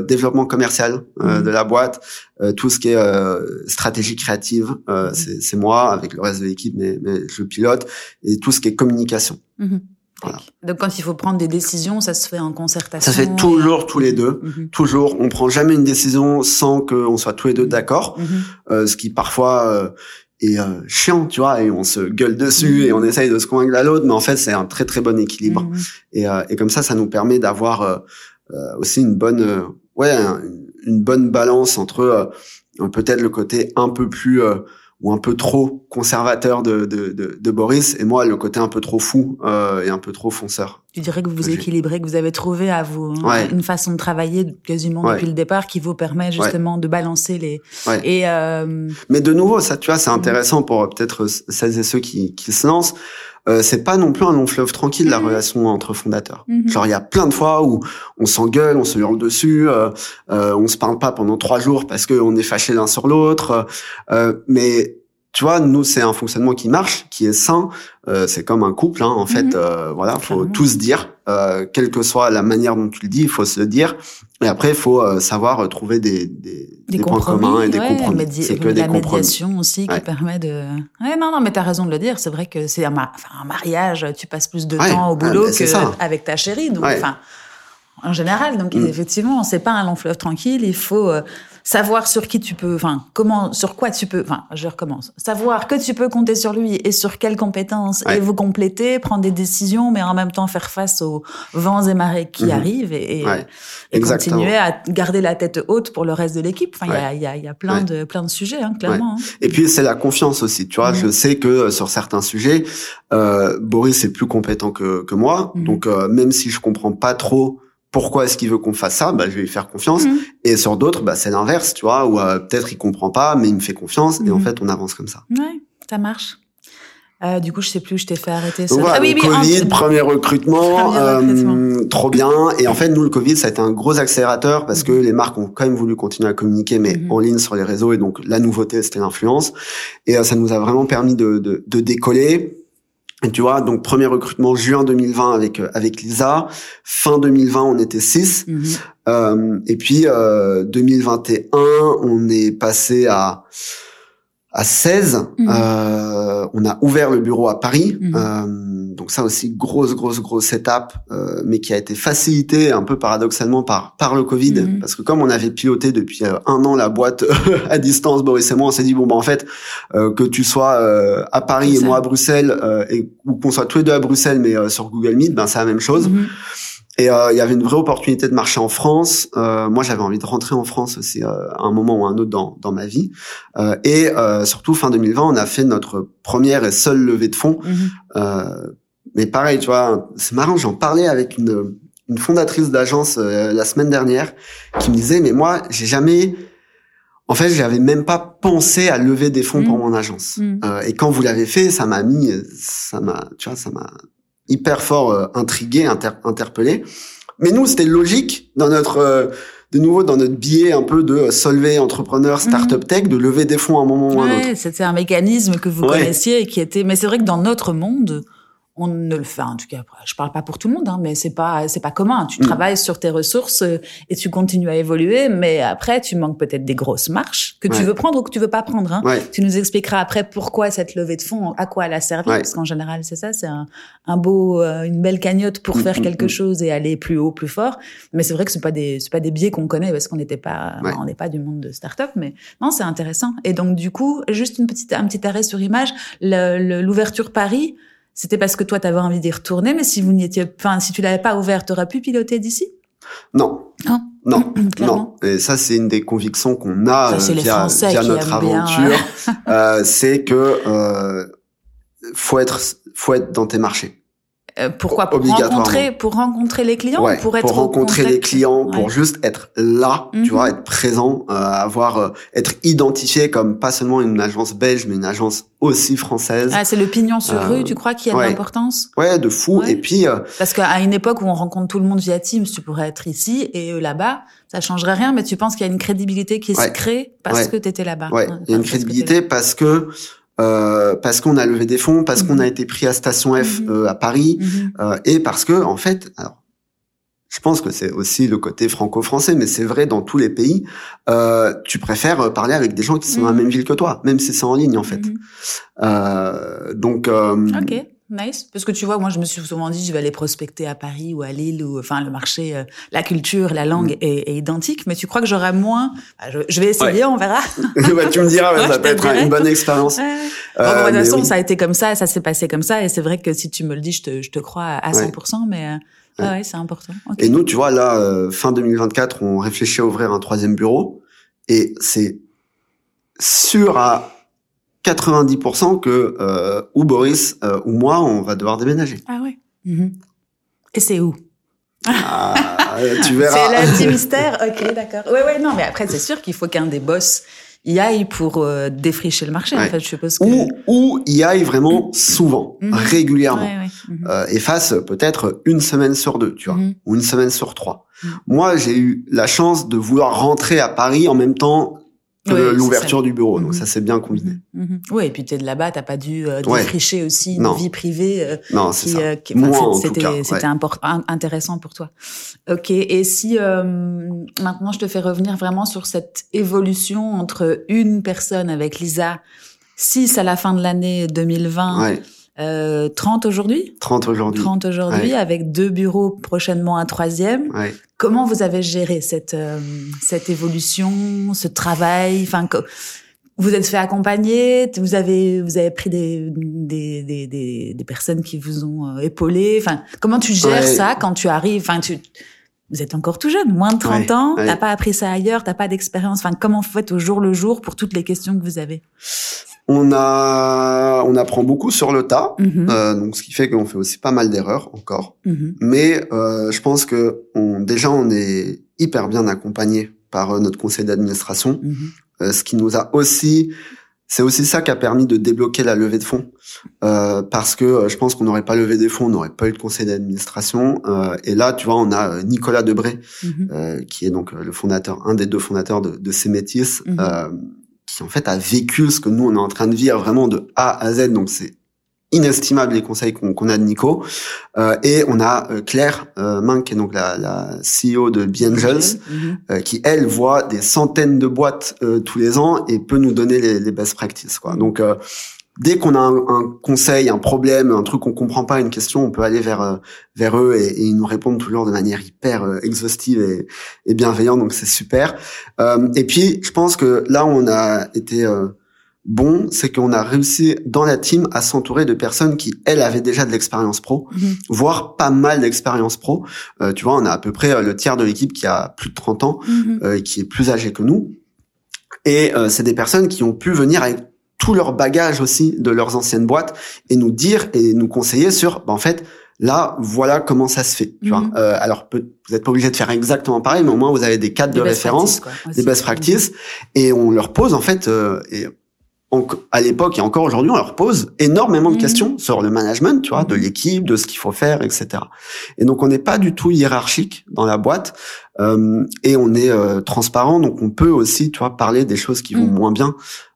développement commercial euh, Mhm. de la boîte, euh, tout ce qui est euh, stratégie créative, euh, Mhm. c'est moi avec le reste de l'équipe, mais, mais je pilote et tout ce qui est communication. Mhm. Voilà. Donc quand il faut prendre des décisions, ça se fait en concertation. Ça se fait toujours tous les deux. Mhm. Toujours, on prend jamais une décision sans qu'on soit tous les deux d'accord. Mhm. euh, ce qui parfois euh, est euh, chiant, tu vois, et on se gueule dessus et on essaye de se convaincre à l'autre, mais en fait c'est un très très bon équilibre. Mhm. Et, euh, et comme ça, ça nous permet d'avoir euh, euh, aussi une bonne, euh, ouais, un- une bonne balance entre euh, peut-être le côté un peu plus euh, ou un peu trop conservateur de, de, de, de Boris et moi le côté un peu trop fou euh, et un peu trop fonceur. Tu dirais que vous vous équilibrez, que vous avez trouvé à vous hein, Ouais. une façon de travailler quasiment Ouais. depuis le départ qui vous permet justement de balancer les. Et euh, Mais de nouveau, ça, tu vois, c'est intéressant pour euh, peut-être euh, celles et ceux qui, qui se lancent. Euh, c'est pas non plus un long fleuve tranquille la Mhm. relation entre fondateurs. Mhm. Genre il y a plein de fois où on s'engueule, on se hurle dessus, euh, euh, on se parle pas pendant trois jours parce qu'on est fâché l'un sur l'autre. euh, mais tu vois, nous c'est un fonctionnement qui marche, qui est sain. Euh, c'est comme un couple, hein, en fait. Mhm. euh, voilà, faut Clairement. tout se dire, euh, quelle que soit la manière dont tu le dis, il faut se le dire. Et après, il faut euh, savoir euh, trouver des, des, des, points compromis, communs et des ouais, compromis. C'est que la des compromis. médiation aussi qui permet de. Ouais, non, non, mais t'as raison de le dire. C'est vrai que c'est un, ma- enfin, un mariage. Tu passes plus de Ouais, temps au ouais, boulot c'est que avec ta chérie. Donc, enfin, en général, donc Mm. effectivement, c'est pas un long fleuve tranquille. Il faut euh, savoir sur qui tu peux, enfin, comment, sur quoi tu peux, enfin, je recommence. Savoir que tu peux compter sur lui et sur quelles compétences Ouais. et vous compléter, prendre des décisions, mais en même temps faire face aux vents et marées qui Mhm. arrivent et, et, Ouais, et continuer à garder la tête haute pour le reste de l'équipe. Enfin, il y a, y, a, y a plein de plein de sujets, hein, clairement. hein. Et puis c'est la confiance aussi, tu vois. Mhm. Je sais que euh, sur certains sujets, euh, Boris est plus compétent que que moi, Mhm. donc euh, même si je comprends pas trop pourquoi est-ce qu'il veut qu'on fasse ça? Bah, Je vais lui faire confiance. Mhm. Et sur d'autres, bah, c'est l'inverse, tu vois, où euh, peut-être il comprend pas, mais il me fait confiance. Et en Mhm. fait, on avance comme ça. Ouais, ça marche. Euh, du coup, je sais plus où je t'ai fait arrêter ça. Voilà, ah oui, oui, Covid, en- premier recrutement, Premier euh, trop bien. Et en fait, nous, le Covid, ça a été un gros accélérateur parce que les marques ont quand même voulu continuer à communiquer, mais Mhm. en ligne sur les réseaux. Et donc, la nouveauté, c'était l'influence. Et euh, ça nous a vraiment permis de, de, de décoller. Et tu vois, donc premier recrutement juin 2020 avec euh, avec Lisa. Fin 2020, on était 6. Mhm. Euh, et puis euh, 2021, on est passé à à 16. Mhm. Euh, on a ouvert le bureau à Paris. Mhm. Euh, donc ça aussi grosse grosse grosse étape, euh, mais qui a été facilitée un peu paradoxalement par par le Covid, Mhm. parce que comme on avait piloté depuis euh, un an la boîte [LAUGHS] à distance, Boris et moi, on s'est dit bon bah en fait euh, que tu sois euh, à Paris et moi à Bruxelles, euh, et ou qu'on soit tous les deux à Bruxelles, mais euh, sur Google Meet, ben c'est la même chose. Mhm. Et euh, il y avait une vraie opportunité de marcher en France. Euh, moi, j'avais envie de rentrer en France aussi euh, à un moment ou à un autre dans, dans ma vie. Euh, et euh, surtout, fin 2020, on a fait notre première et seule levée de fonds. Euh, mais pareil, tu vois, c'est marrant, j'en parlais avec une, une fondatrice d'agence euh, la semaine dernière qui me disait, mais moi, j'ai jamais... En fait, j'avais même pas pensé à lever des fonds pour mon agence. Mhm. Euh, et quand vous l'avez fait, ça m'a mis, ça m'a, tu vois, ça m'a hyper fort euh, intrigué, inter- interpellé. Mais nous, c'était logique dans notre, euh, de nouveau dans notre billet un peu de euh, solver entrepreneur, startup tech, de lever des fonds à un moment ou à un autre. C'était un mécanisme que vous Ouais. connaissiez et qui était. Mais c'est vrai que dans notre monde, on ne le fait. En tout cas, je parle pas pour tout le monde, hein, mais c'est pas c'est pas commun. Tu Mm. travailles sur tes ressources euh, et tu continues à évoluer, mais après, tu manques peut-être des grosses marches que tu veux prendre ou que tu veux pas prendre. Hein. Ouais. Tu nous expliqueras après pourquoi cette levée de fonds, à quoi elle a servi, Ouais. parce qu'en général, c'est ça, c'est un, un beau, euh, une belle cagnotte pour Mm, faire mm, quelque chose et aller plus haut, plus fort. Mais c'est vrai que c'est pas des, c'est pas des biais qu'on connaît parce qu'on n'était pas, on n'est pas du monde de start-up, mais non, c'est intéressant. Et donc, du coup, juste une petite, un petit arrêt sur image, l'ouverture Paris, c'était parce que toi, tu avais envie d'y retourner, mais si vous n'y étiez, enfin, si tu l'avais pas ouvert, t'aurais pu piloter d'ici? Non. Non. Non. Clairement. non. Et ça, c'est une des convictions qu'on a Ça, euh, via, via notre aventure. [LAUGHS] euh, c'est que euh, faut être, faut être dans tes marchés. Euh, pourquoi? Pour rencontrer pour rencontrer les clients Ouais, ou pour être au rencontrer les clients, Ouais. pour juste être là, Mhm. tu vois, être présent, euh, avoir, euh, être identifié comme pas seulement une agence belge, mais une agence aussi française. Ah, c'est le pignon sur Euh, rue, tu crois qu'il y a ouais. de l'importance? Ouais, de fou. Et puis, euh, Parce qu'à une époque où on rencontre tout le monde via Teams, tu pourrais être ici et là-bas, ça changerait rien, mais tu penses qu'il y a une crédibilité qui se crée parce que tu étais là-bas. ouais, il y a une parce que t'es crédibilité parce que euh, parce qu'on a levé des fonds, parce qu'on Mhm. a été pris à Station F Mhm. euh, à Paris. Mhm. euh, et parce que en fait, alors. Je pense que c'est aussi le côté franco-français, mais c'est vrai dans tous les pays. Euh, tu préfères parler avec des gens qui sont dans la Mhm. même ville que toi, même si c'est en ligne en fait. Mhm. Euh, donc, euh, Ok, nice. Parce que tu vois, moi, je me suis souvent dit, je vais aller prospecter à Paris ou à Lille, ou enfin le marché, euh, la culture, la langue Mm. est, est identique. Mais tu crois que j'aurai moins? Ah, je, je vais essayer, on verra. [LAUGHS] bah, tu me diras, [LAUGHS] ouais, ça peut être une bonne expérience. Ouais. Euh, Bon, bon, de toute façon, oui. ça a été comme ça, ça s'est passé comme ça, et c'est vrai que si tu me le dis, je te, je te crois à Ouais. 100%, mais euh, Ouais. ouais, c'est important. Et nous, tu vois, là, euh, fin 2024, on réfléchit à ouvrir un troisième bureau, et c'est sûr à 90% que euh, ou Boris euh, ou moi, on va devoir déménager. Ah ouais. Mhm. Et c'est où? Ah, [LAUGHS] tu verras. C'est le petit mystère. Ok, d'accord. Ouais, ouais, non, mais après, c'est sûr qu'il faut qu'un des boss y aille pour euh, défricher le marché. En fait, je suppose que. Ou, ou y aille vraiment souvent, Mhm. régulièrement. Ouais, ouais. Mhm. Euh, et fasse peut-être une semaine sur deux, tu vois, ou une semaine sur trois. Moi, j'ai eu la chance de vouloir rentrer à Paris en même temps que Ouais, c'est l'ouverture du bureau, donc Mhm. ça s'est bien combiné. Mhm, mhm. Oui, et puis t'es de là-bas, t'as pas dû euh, Ouais. défricher aussi Non. une vie privée euh, Non, c'est ça. euh, qui- Moi, c'est- c'était ouais. intéressant pour toi. Ok. Et si euh, maintenant je te fais revenir vraiment sur cette évolution entre une personne avec Lisa, 6 à la fin de l'année 2020, Ouais, euh, 30 aujourd'hui, 30 aujourd'hui. 30 aujourd'hui, Ouais. avec deux bureaux prochainement un troisième. Ouais. Comment vous avez géré cette euh, cette évolution, ce travail? Enfin, vous êtes fait accompagner, vous avez vous avez pris des des des des, des personnes qui vous ont euh, épaulé? Enfin, comment tu gères Ouais. ça quand tu arrives? Enfin, tu vous êtes encore tout jeune, moins de 30 Ouais, ans, t'as pas appris ça ailleurs, t'as pas d'expérience. Enfin, comment vous faites au jour le jour pour toutes les questions que vous avez? On a, on apprend beaucoup sur le tas, Mhm. euh, donc ce qui fait qu'on fait aussi pas mal d'erreurs encore. Mhm. Mais euh, je pense que on, déjà on est hyper bien accompagné par euh, notre conseil d'administration, Mhm. euh, ce qui nous a aussi, c'est aussi ça qui a permis de débloquer la levée de fonds, euh, parce que euh, je pense qu'on n'aurait pas levé des fonds, on n'aurait pas eu de conseil d'administration. euh, et là, tu vois, on a Nicolas Debré, qui est donc le fondateur, un des deux fondateurs de, de Cémétis, qui en fait a vécu ce que nous on est en train de vivre vraiment de A à Z. Donc c'est inestimable les conseils qu'on qu'on a de Nico. Euh, et on a euh, Claire euh, Main, qui est donc la, la CEO de Biangels, Mhm. euh, qui elle voit des centaines de boîtes euh, tous les ans et peut nous donner les, les best practices. Quoi. Donc euh, dès qu'on a un, un conseil, un problème, un truc qu'on comprend pas, une question, on peut aller vers euh, vers eux et, et ils nous répondent toujours de manière hyper euh, exhaustive et, et bienveillante. Donc c'est super. Euh, et puis je pense que là où on a été euh, bon, c'est qu'on a réussi dans la team à s'entourer de personnes qui elles avaient déjà de l'expérience pro Mhm. voire pas mal d'expérience pro. Euh, tu vois, on a à peu près le tiers de l'équipe qui a plus de 30 ans euh, et qui est plus âgé que nous. Et euh, c'est des personnes qui ont pu venir avec tout leur bagage aussi de leurs anciennes boîtes et nous dire et nous conseiller sur, bah, en fait, là, voilà comment ça se fait. Tu vois. Mhm. Euh, alors, peut- vous n'êtes pas obligé de faire exactement pareil, mais au moins vous avez des cadres Des de best référence, des best practices, et on leur pose en fait, euh, et à l'époque et encore aujourd'hui, on leur pose énormément de Mhm. questions sur le management, tu vois, de Mhm. l'équipe, de ce qu'il faut faire, etc. Et donc on n'est pas du tout hiérarchique dans la boîte euh, et on est euh, transparent, donc on peut aussi, tu vois, parler des choses qui vont Mhm. moins bien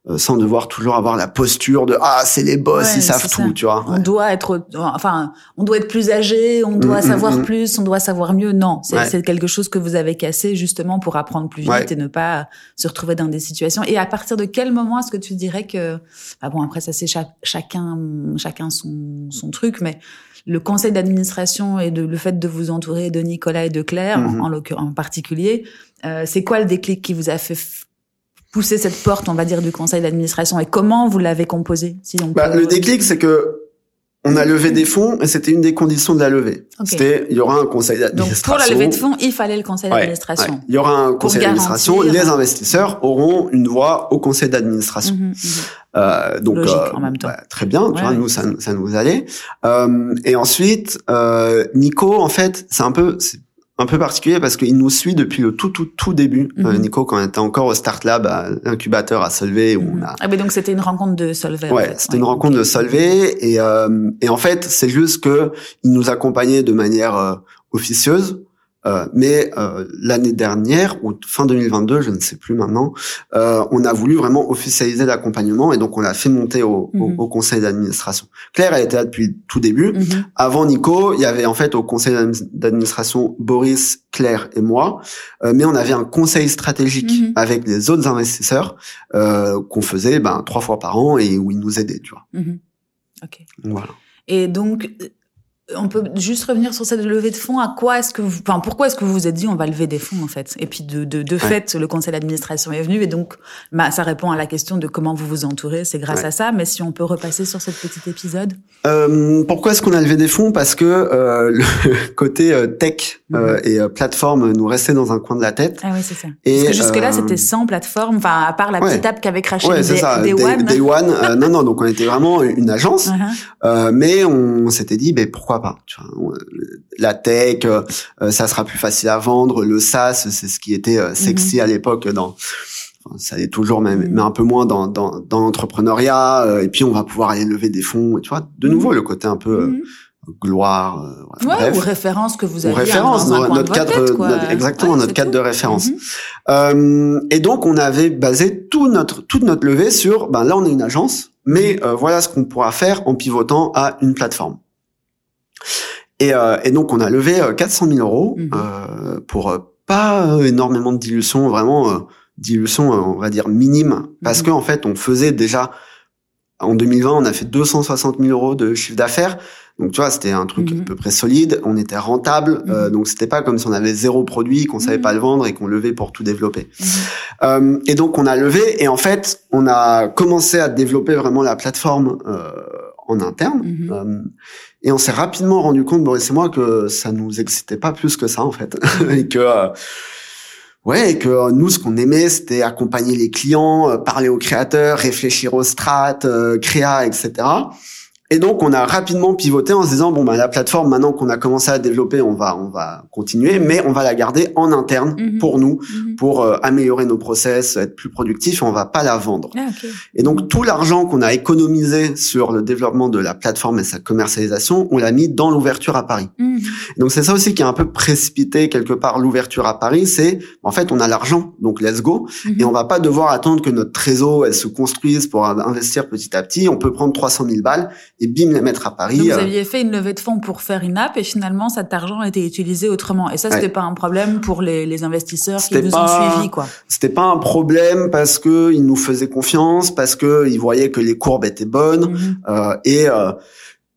euh, sans devoir toujours avoir la posture de ah c'est les boss, Ouais, ils savent tout, ça. tu vois. On doit être, enfin, on doit être plus âgé, on doit Mm, savoir mm, mm. plus, on doit savoir mieux. Non, c'est Ouais. quelque chose que vous avez cassé justement pour apprendre plus vite et ne pas se retrouver dans des situations. Et à partir de quel moment est-ce que tu dirais que, bah bon, après ça c'est cha- chacun, chacun son, son truc, mais le conseil d'administration et de, le fait de vous entourer de Nicolas et de Claire, en- Mhm. en, particulier, euh, c'est quoi le déclic qui vous a fait pousser cette porte, on va dire, du conseil d'administration et comment vous l'avez composé si on Bah, peut- le déclic, c'est que on a levé des fonds et c'était une des conditions de la levée. C'était il y aura un conseil Donc d'administration. pour la levée de fonds, il fallait le conseil d'administration. ouais. Il y aura un conseil d'administration. Les investisseurs auront une voix au conseil d'administration. Mhm, mhm. Euh, donc Logique, euh, en même temps. bah, très bien, tu vois, nous ça, ça nous allait. Euh, et ensuite, euh, Nico, en fait, c'est un peu c'est un peu particulier parce qu'il nous suit depuis le tout tout tout début. Mhm. Euh, Nico, quand on était encore au Start Lab, à l'incubateur à Solvay, où on Mhm. a Ah ben donc c'était une rencontre de Solvay. en Ouais, fait. c'était une rencontre de Solvay et euh, et en fait c'est juste que il nous accompagnait de manière euh, officieuse, mais euh, l'année dernière ou fin 2022, je ne sais plus maintenant, euh, on a voulu vraiment officialiser l'accompagnement et donc on l'a fait monter au, au- Mhm. au conseil d'administration. Claire, elle était là depuis le tout début. Mhm. Avant Nico, il y avait en fait au conseil d'admi- d'administration Boris, Claire et moi, euh, mais on avait un conseil stratégique Mhm. avec les autres investisseurs euh, qu'on faisait ben, trois fois par an et où ils nous aidaient, tu vois. Ok. Voilà. Et donc euh, on peut juste revenir sur cette levée de fonds. À quoi est-ce que vous, enfin pourquoi est-ce que vous vous êtes dit on va lever des fonds en fait? Et puis de de, de fait le conseil d'administration est venu et donc bah, ça répond à la question de comment vous vous entourez. C'est grâce Ouais. à ça. Mais si on peut repasser sur ce petit épisode? Euh, pourquoi est-ce qu'on a levé des fonds? Parce que euh, le [LAUGHS] côté euh, tech euh, et euh, plateforme nous restait dans un coin de la tête. Ah oui c'est ça. Et, Parce que jusque là c'était sans plateforme. Enfin à part la ouais. petite app qu'avait craché Ouais, Day. Day Day- One. Day One. non, non. Donc on était vraiment une agence, euh, mais on s'était dit, ben pourquoi pas tu vois, on- La tech, euh, euh, ça sera plus facile à vendre. Le SaaS, c'est ce qui était euh, sexy à l'époque dans. Ça l'est toujours, mais, Mhm. mais un peu moins dans, dans, dans l'entrepreneuriat. euh, et puis on va pouvoir aller lever des fonds. Tu vois, de nouveau le côté un peu euh, Mhm. gloire. euh, voilà. Ouais, Bref. ou référence que vous Ou avez référence, dans un notre cadre, tête, quoi. notre- exactement Ouais, notre cadre tout. de référence. Mhm. Euh, et donc on avait basé tout notre toute notre levée sur ben là on est une agence, mais voilà ce qu'on pourra faire en pivotant à une plateforme. Et, euh, et donc on a levé euh, 400 000 euros Mhm. euh, pour euh, pas euh, énormément de dilution, vraiment euh, dilution euh, on va dire minime, parce Mhm. que en fait on faisait déjà en 2020 on a fait 260 000 euros de chiffre d'affaires. Donc tu vois, c'était un truc Mhm. à peu près solide, on était rentable, euh, Mhm. donc c'était pas comme si on avait zéro produit, qu'on savait pas le vendre et qu'on levait pour tout développer. Euh, et donc on a levé et en fait on a commencé à développer vraiment la plateforme euh, en interne. Euh, et on s'est rapidement rendu compte Boris et moi que ça nous excitait pas plus que ça en fait [LAUGHS] et que euh, Ouais, et que nous, ce qu'on aimait, c'était accompagner les clients, parler aux créateurs, réfléchir aux strates, créa, etc. Et donc, on a rapidement pivoté en se disant bon bah la plateforme maintenant qu'on a commencé à développer, on va on va continuer, mais on va la garder en interne Mhm. pour nous, Mhm. pour euh, améliorer nos process, être plus productifs. Et on va pas la vendre. Ah. Et donc tout l'argent qu'on a économisé sur le développement de la plateforme et sa commercialisation, on l'a mis dans l'ouverture à Paris. Mhm. Donc c'est ça aussi qui a un peu précipité quelque part l'ouverture à Paris. C'est en fait on a l'argent, donc let's go, Mhm. et on va pas devoir attendre que notre trésor elle se construise pour investir petit à petit. On peut prendre 300 000 balles et bim les mettre à Paris. Donc vous Euh, aviez fait une levée de fonds pour faire une app et finalement cet argent a été utilisé autrement. Et ça, c'était Ouais. pas un problème pour les, les investisseurs qui vous pas- ont suivis, quoi. C'était pas un problème parce que ils nous faisaient confiance, parce que ils voyaient que les courbes étaient bonnes Mhm. euh, et euh,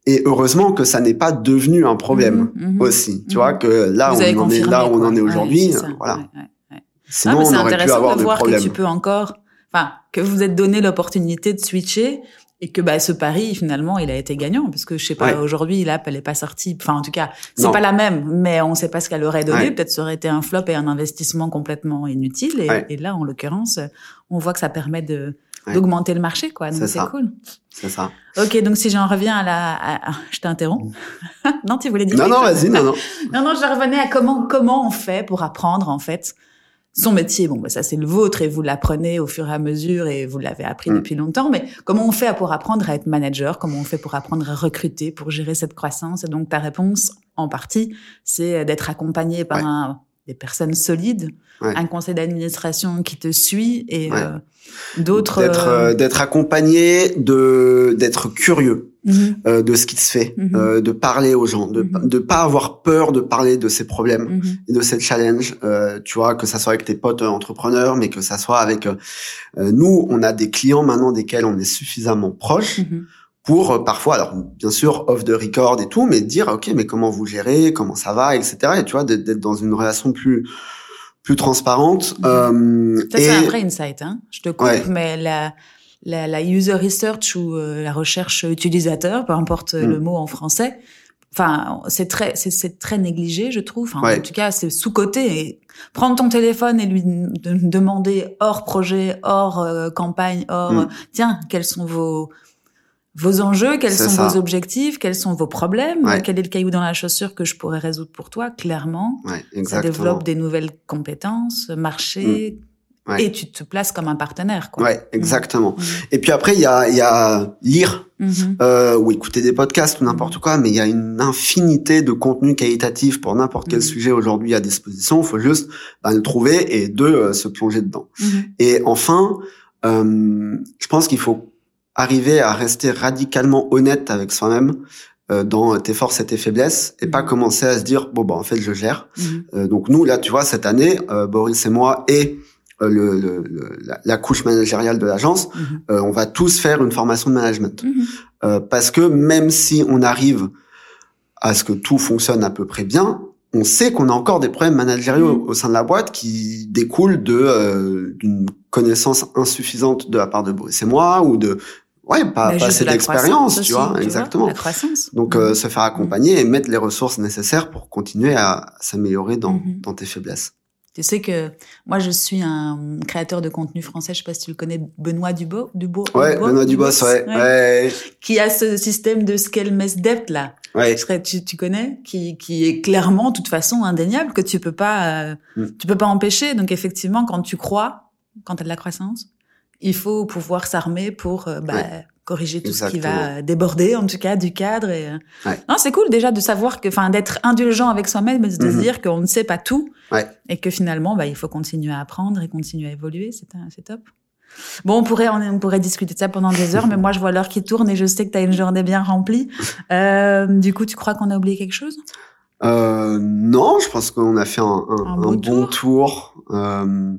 et heureusement que ça n'est pas devenu un problème Mhm, mhm. aussi. Tu vois que là Vous on en est là où on quoi. en est Ouais, aujourd'hui. c'est euh, voilà. Ouais, ouais, ouais. Sinon ah, mais on aurait pu intéressant avoir de des voir problèmes. que tu peux encore, enfin, que vous êtes donné l'opportunité de switcher et que bah ce pari finalement il a été gagnant parce que je sais pas Ouais. aujourd'hui l'app elle est pas sortie. Enfin en tout cas c'est pas la même mais on sait pas ce qu'elle aurait donné. Ouais. peut-être ça aurait été un flop et un investissement complètement inutile. Et, Ouais. et là en l'occurrence on voit que ça permet de d'augmenter le marché quoi. Donc C'est cool. C'est ça. ok donc si j'en reviens à la à- je t'interromps. [LAUGHS] Non tu voulais dire Non non vas-y non non. [LAUGHS] non, non, je revenais à comment comment on fait pour apprendre en fait son métier. Bon, bah, ça c'est le vôtre et vous l'apprenez au fur et à mesure et vous l'avez appris Mm. depuis longtemps. Mais comment on fait pour apprendre à être manager? Comment on fait pour apprendre à recruter, pour gérer cette croissance? Et donc ta réponse, en partie, c'est d'être accompagné par Ouais. un, des personnes solides, Ouais. un conseil d'administration qui te suit et Ouais. euh, d'autres. D'être euh, euh, d'être accompagné, de d'être curieux mhm, euh, de ce qui se fait, Mhm. euh, de parler aux gens, de Mhm. de pas avoir peur de parler de ses problèmes. mhm, et de ces challenges, euh, tu vois, que ça soit avec tes potes euh, entrepreneurs, mais que ça soit avec euh, nous, on a des clients maintenant desquels on est suffisamment proche mhm. pour parfois, alors bien sûr off the record et tout, mais dire ok, mais comment vous gérez, comment ça va, etc. Et tu vois, d'être dans une relation plus plus transparente. Mhm. Euh, Ça, et c'est un vrai insight, hein. Je te coupe, Ouais. mais la, la, la user research ou euh, la recherche utilisateur, peu importe euh, Mm. le mot en français, enfin, c'est très, c'est, c'est très négligé, je trouve. Enfin, Ouais. En tout cas, c'est sous-côté. Et prendre ton téléphone et lui de- demander hors projet, hors euh, campagne, hors, Mm. tiens, quels sont vos, vos enjeux, quels sont ça. vos objectifs, quels sont vos problèmes, Ouais. quel est le caillou dans la chaussure que je pourrais résoudre pour toi, clairement. ouais, Ça développe des nouvelles compétences, marché, Mm. Ouais. et tu te places comme un partenaire. Quoi. Ouais, exactement. Mhm. Et puis après, il y a, il y a lire Mhm. euh, ou écouter des podcasts ou n'importe quoi, mais il y a une infinité de contenus qualitatifs pour n'importe quel Mhm. sujet aujourd'hui à disposition. Il faut juste bah, le trouver et deux euh, se plonger dedans. Mhm. Et enfin, euh, je pense qu'il faut arriver à rester radicalement honnête avec soi-même euh, dans tes forces et tes faiblesses et pas Mhm. commencer à se dire bon bah en fait je gère. Euh, donc nous là tu vois cette année euh, Boris et moi et le, le- le- la, la couche managériale de l'agence, Mhm. euh, on va tous faire une formation de management Mhm. Euh, parce que même si on arrive à ce que tout fonctionne à peu près bien, on sait qu'on a encore des problèmes managériaux Mhm. au sein de la boîte qui découlent de euh, d'une connaissance insuffisante de la part de Boris et moi ou de ouais pas, Bah, pas assez de la d'expérience, tu vois, exactement. la croissance. Donc euh, se faire accompagner et mettre les ressources nécessaires pour continuer à s'améliorer dans, dans tes faiblesses. Tu sais que moi, je suis un créateur de contenu français, je sais pas si tu le connais, Benoît Dubo, Dubo, Ouais, Dubo- Benoît Dubos, ouais, ouais, qui a ce système de scale mess depth là. ouais, tu, tu connais, qui, qui est clairement, de toute façon, indéniable, que tu peux pas, euh, Mm. tu peux pas empêcher. Donc effectivement, quand tu crois, quand tu as de la croissance, il faut pouvoir s'armer pour euh, bah, Ouais. Corriger tout ce qui va déborder, en tout cas, du cadre. Et, euh, Ouais. Non, c'est cool déjà de savoir que, enfin, d'être indulgent avec soi-même, de se Mhm. dire qu'on ne sait pas tout, Ouais. et que finalement, bah, il faut continuer à apprendre et continuer à évoluer. C'est top. Bon, on pourrait, on, pourrait discuter de ça pendant des heures, [LAUGHS] mais moi, je vois l'heure qui tourne et je sais que tu as une journée bien remplie. [LAUGHS] Euh, du coup, tu crois qu'on a oublié quelque chose? Euh, non, je pense qu'on a fait un, un- Un un beau bon tour. Euh,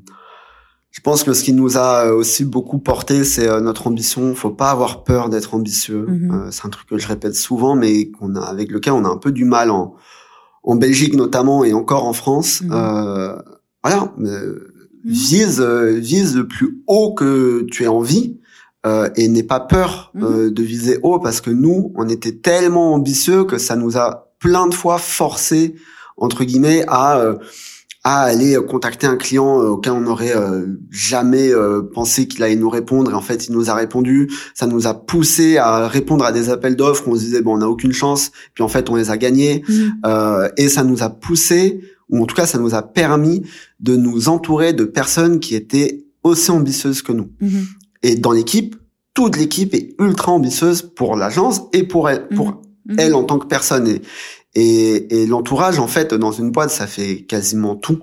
je pense que ce qui nous a aussi beaucoup porté, c'est euh, notre ambition. Faut pas avoir peur d'être ambitieux. Mhm. Euh, c'est un truc que je répète souvent, mais qu'on a avec lequel on a un peu du mal en, en Belgique notamment et encore en France. Mhm. Euh, voilà, euh, Mhm. vise euh, vise le plus haut que tu aies envie. Euh, et n'aie pas peur euh, de viser haut parce que nous, on était tellement ambitieux que ça nous a plein de fois forcé entre guillemets à euh, à aller contacter un client euh, auquel on n'aurait euh, jamais euh, pensé qu'il allait nous répondre. Et en fait il nous a répondu. Ça nous a poussé à répondre à des appels d'offres. On se disait bon on n'a aucune chance. Puis en fait on les a gagnés. Mmh. et ça nous a poussé ou en tout cas ça nous a permis de nous entourer de personnes qui étaient aussi ambitieuses que nous. Mmh. et dans l'équipe toute l'équipe est ultra ambitieuse pour l'agence et pour elle pour mmh. elle en tant que personne. Et, et, et l'entourage, en fait, dans une boîte, ça fait quasiment tout.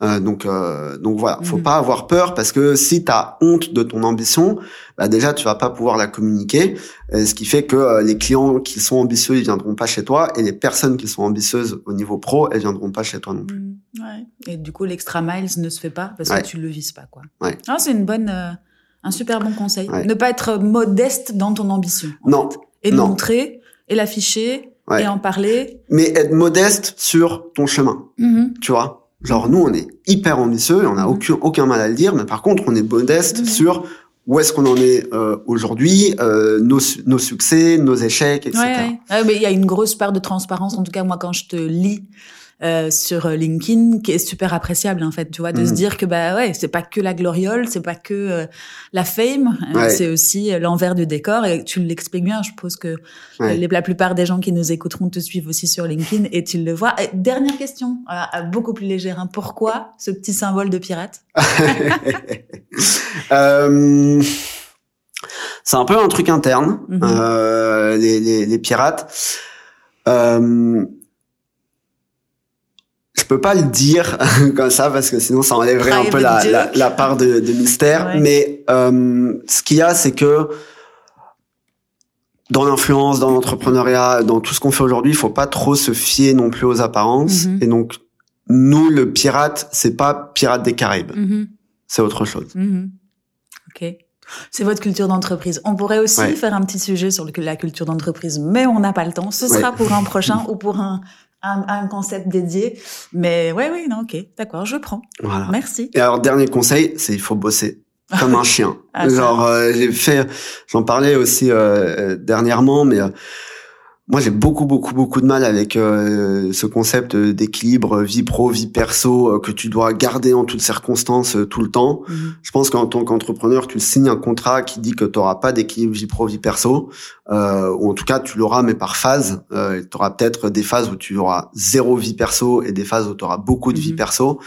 Euh, donc, euh, donc voilà, faut mhm. pas avoir peur parce que si tu as honte de ton ambition, bah déjà tu vas pas pouvoir la communiquer. Euh, ce qui fait que euh, les clients qui sont ambitieux, ils viendront pas chez toi, et les personnes qui sont ambitieuses au niveau pro, elles viendront pas chez toi non plus. Mhm. Ouais. Et du coup, l'extra miles ne se fait pas parce que tu le vises pas, quoi. Ouais. Ah, c'est une bonne, euh, un super bon conseil. Ne pas être modeste dans ton ambition. non. Et le montrer et l'afficher et en parler. Mais être modeste sur ton chemin, mm-hmm. tu vois? Genre nous, on est hyper ambitieux et on n'a mm-hmm. aucun, aucun mal à le dire, mais par contre, on est modeste mm-hmm. sur où est-ce qu'on en est euh, aujourd'hui, euh, nos, nos succès, nos échecs, etc. Ouais, mais il y a une grosse part de transparence. En tout cas, moi, quand je te lis euh, sur euh, LinkedIn qui est super appréciable en fait tu vois de se mhm. dire que bah ouais c'est pas que la gloriole c'est pas que euh, la fame c'est aussi l'envers du décor et tu l'expliques bien je suppose que la plupart des gens qui nous écouteront te suivent aussi sur LinkedIn et tu le vois dernière question beaucoup plus légère hein. pourquoi ce petit symbole de pirate? [LAUGHS] C'est un peu un truc interne mhm. les, les, les, pirates euh, je peux pas le dire [LAUGHS] comme ça parce que sinon ça enlèverait un peu la, la, la, part de, de mystère. Mais euh, ce qu'il y a, c'est que dans l'influence, dans l'entrepreneuriat, dans tout ce qu'on fait aujourd'hui, il faut pas trop se fier non plus aux apparences. Mm-hmm. Et donc, nous, le pirate, c'est pas pirate des Caraïbes. Mm-hmm. C'est autre chose. Mm-hmm. Ok. C'est votre culture d'entreprise. On pourrait aussi faire un petit sujet sur la culture d'entreprise, mais on n'a pas le temps. Ce sera pour un prochain [LAUGHS] ou pour un un, un, concept dédié. Mais ouais, oui, non, ok, d'accord, je prends. Voilà. Merci. Et alors, dernier conseil, c'est il faut bosser comme un [LAUGHS] chien. Ah, Genre, euh, j'ai fait, j'en parlais aussi euh, euh dernièrement, mais euh, moi, j'ai beaucoup, beaucoup, beaucoup de mal avec euh, ce concept d'équilibre vie pro, vie perso euh, que tu dois garder en toutes circonstances euh, tout le temps. Mhm. Je pense qu'en tant qu'entrepreneur, tu signes un contrat qui dit que tu n'auras pas d'équilibre vie pro, vie perso, ou en tout cas, tu l'auras mais par phase. tu auras peut-être des phases où tu auras zéro vie perso et des phases où tu auras beaucoup de vie mhm. perso.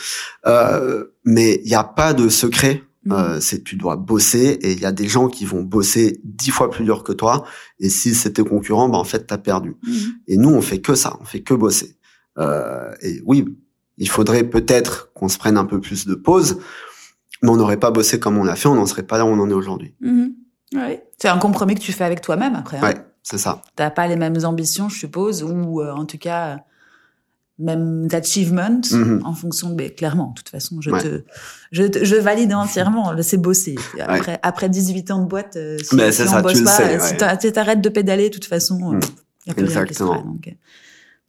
mais il n'y a pas de secret euh, c'est tu dois bosser et il y a des gens qui vont bosser dix fois plus dur que toi et si c'était concurrent bah en fait t'as perdu mm. et nous on fait que ça on fait que bosser euh, et oui il faudrait peut-être qu'on se prenne un peu plus de pause mais on n'aurait pas bossé comme on l'a fait on n'en serait pas là où on en est aujourd'hui ouais. c'est un compromis que tu fais avec toi-même après hein. ouais c'est ça t'as pas les mêmes ambitions je suppose ou euh, en tout cas même d'achievement mhm. en fonction de clairement de toute façon je te je, je valide entièrement c'est bosser après après 18 ans de boîte euh, si, Mais si on ça, bosse pas sais, si t'arrêtes de pédaler de toute façon il mhm. y a plus Exactement. Rien donc, euh,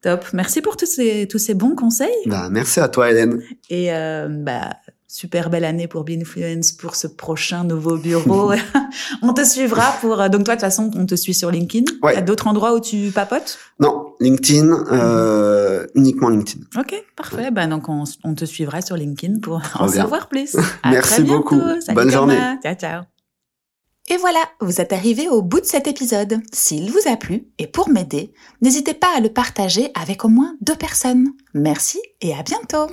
top merci pour tous ces tous ces bons conseils bah, merci à toi Hélène et euh, bah super belle année pour Binfluence pour ce prochain nouveau bureau. [LAUGHS] on te suivra pour euh, donc toi de toute façon on te suit sur LinkedIn. Ouais. a d'autres endroits où tu papotes? Non, LinkedIn euh, uniquement LinkedIn. Ok, parfait. Ben donc on, on, te suivra sur LinkedIn pour en savoir plus. [LAUGHS] Merci beaucoup. Bonne journée. Ciao ciao. Et voilà, vous êtes arrivé au bout de cet épisode. S'il vous a plu, et pour m'aider, n'hésitez pas à le partager avec au moins deux personnes. Merci et à bientôt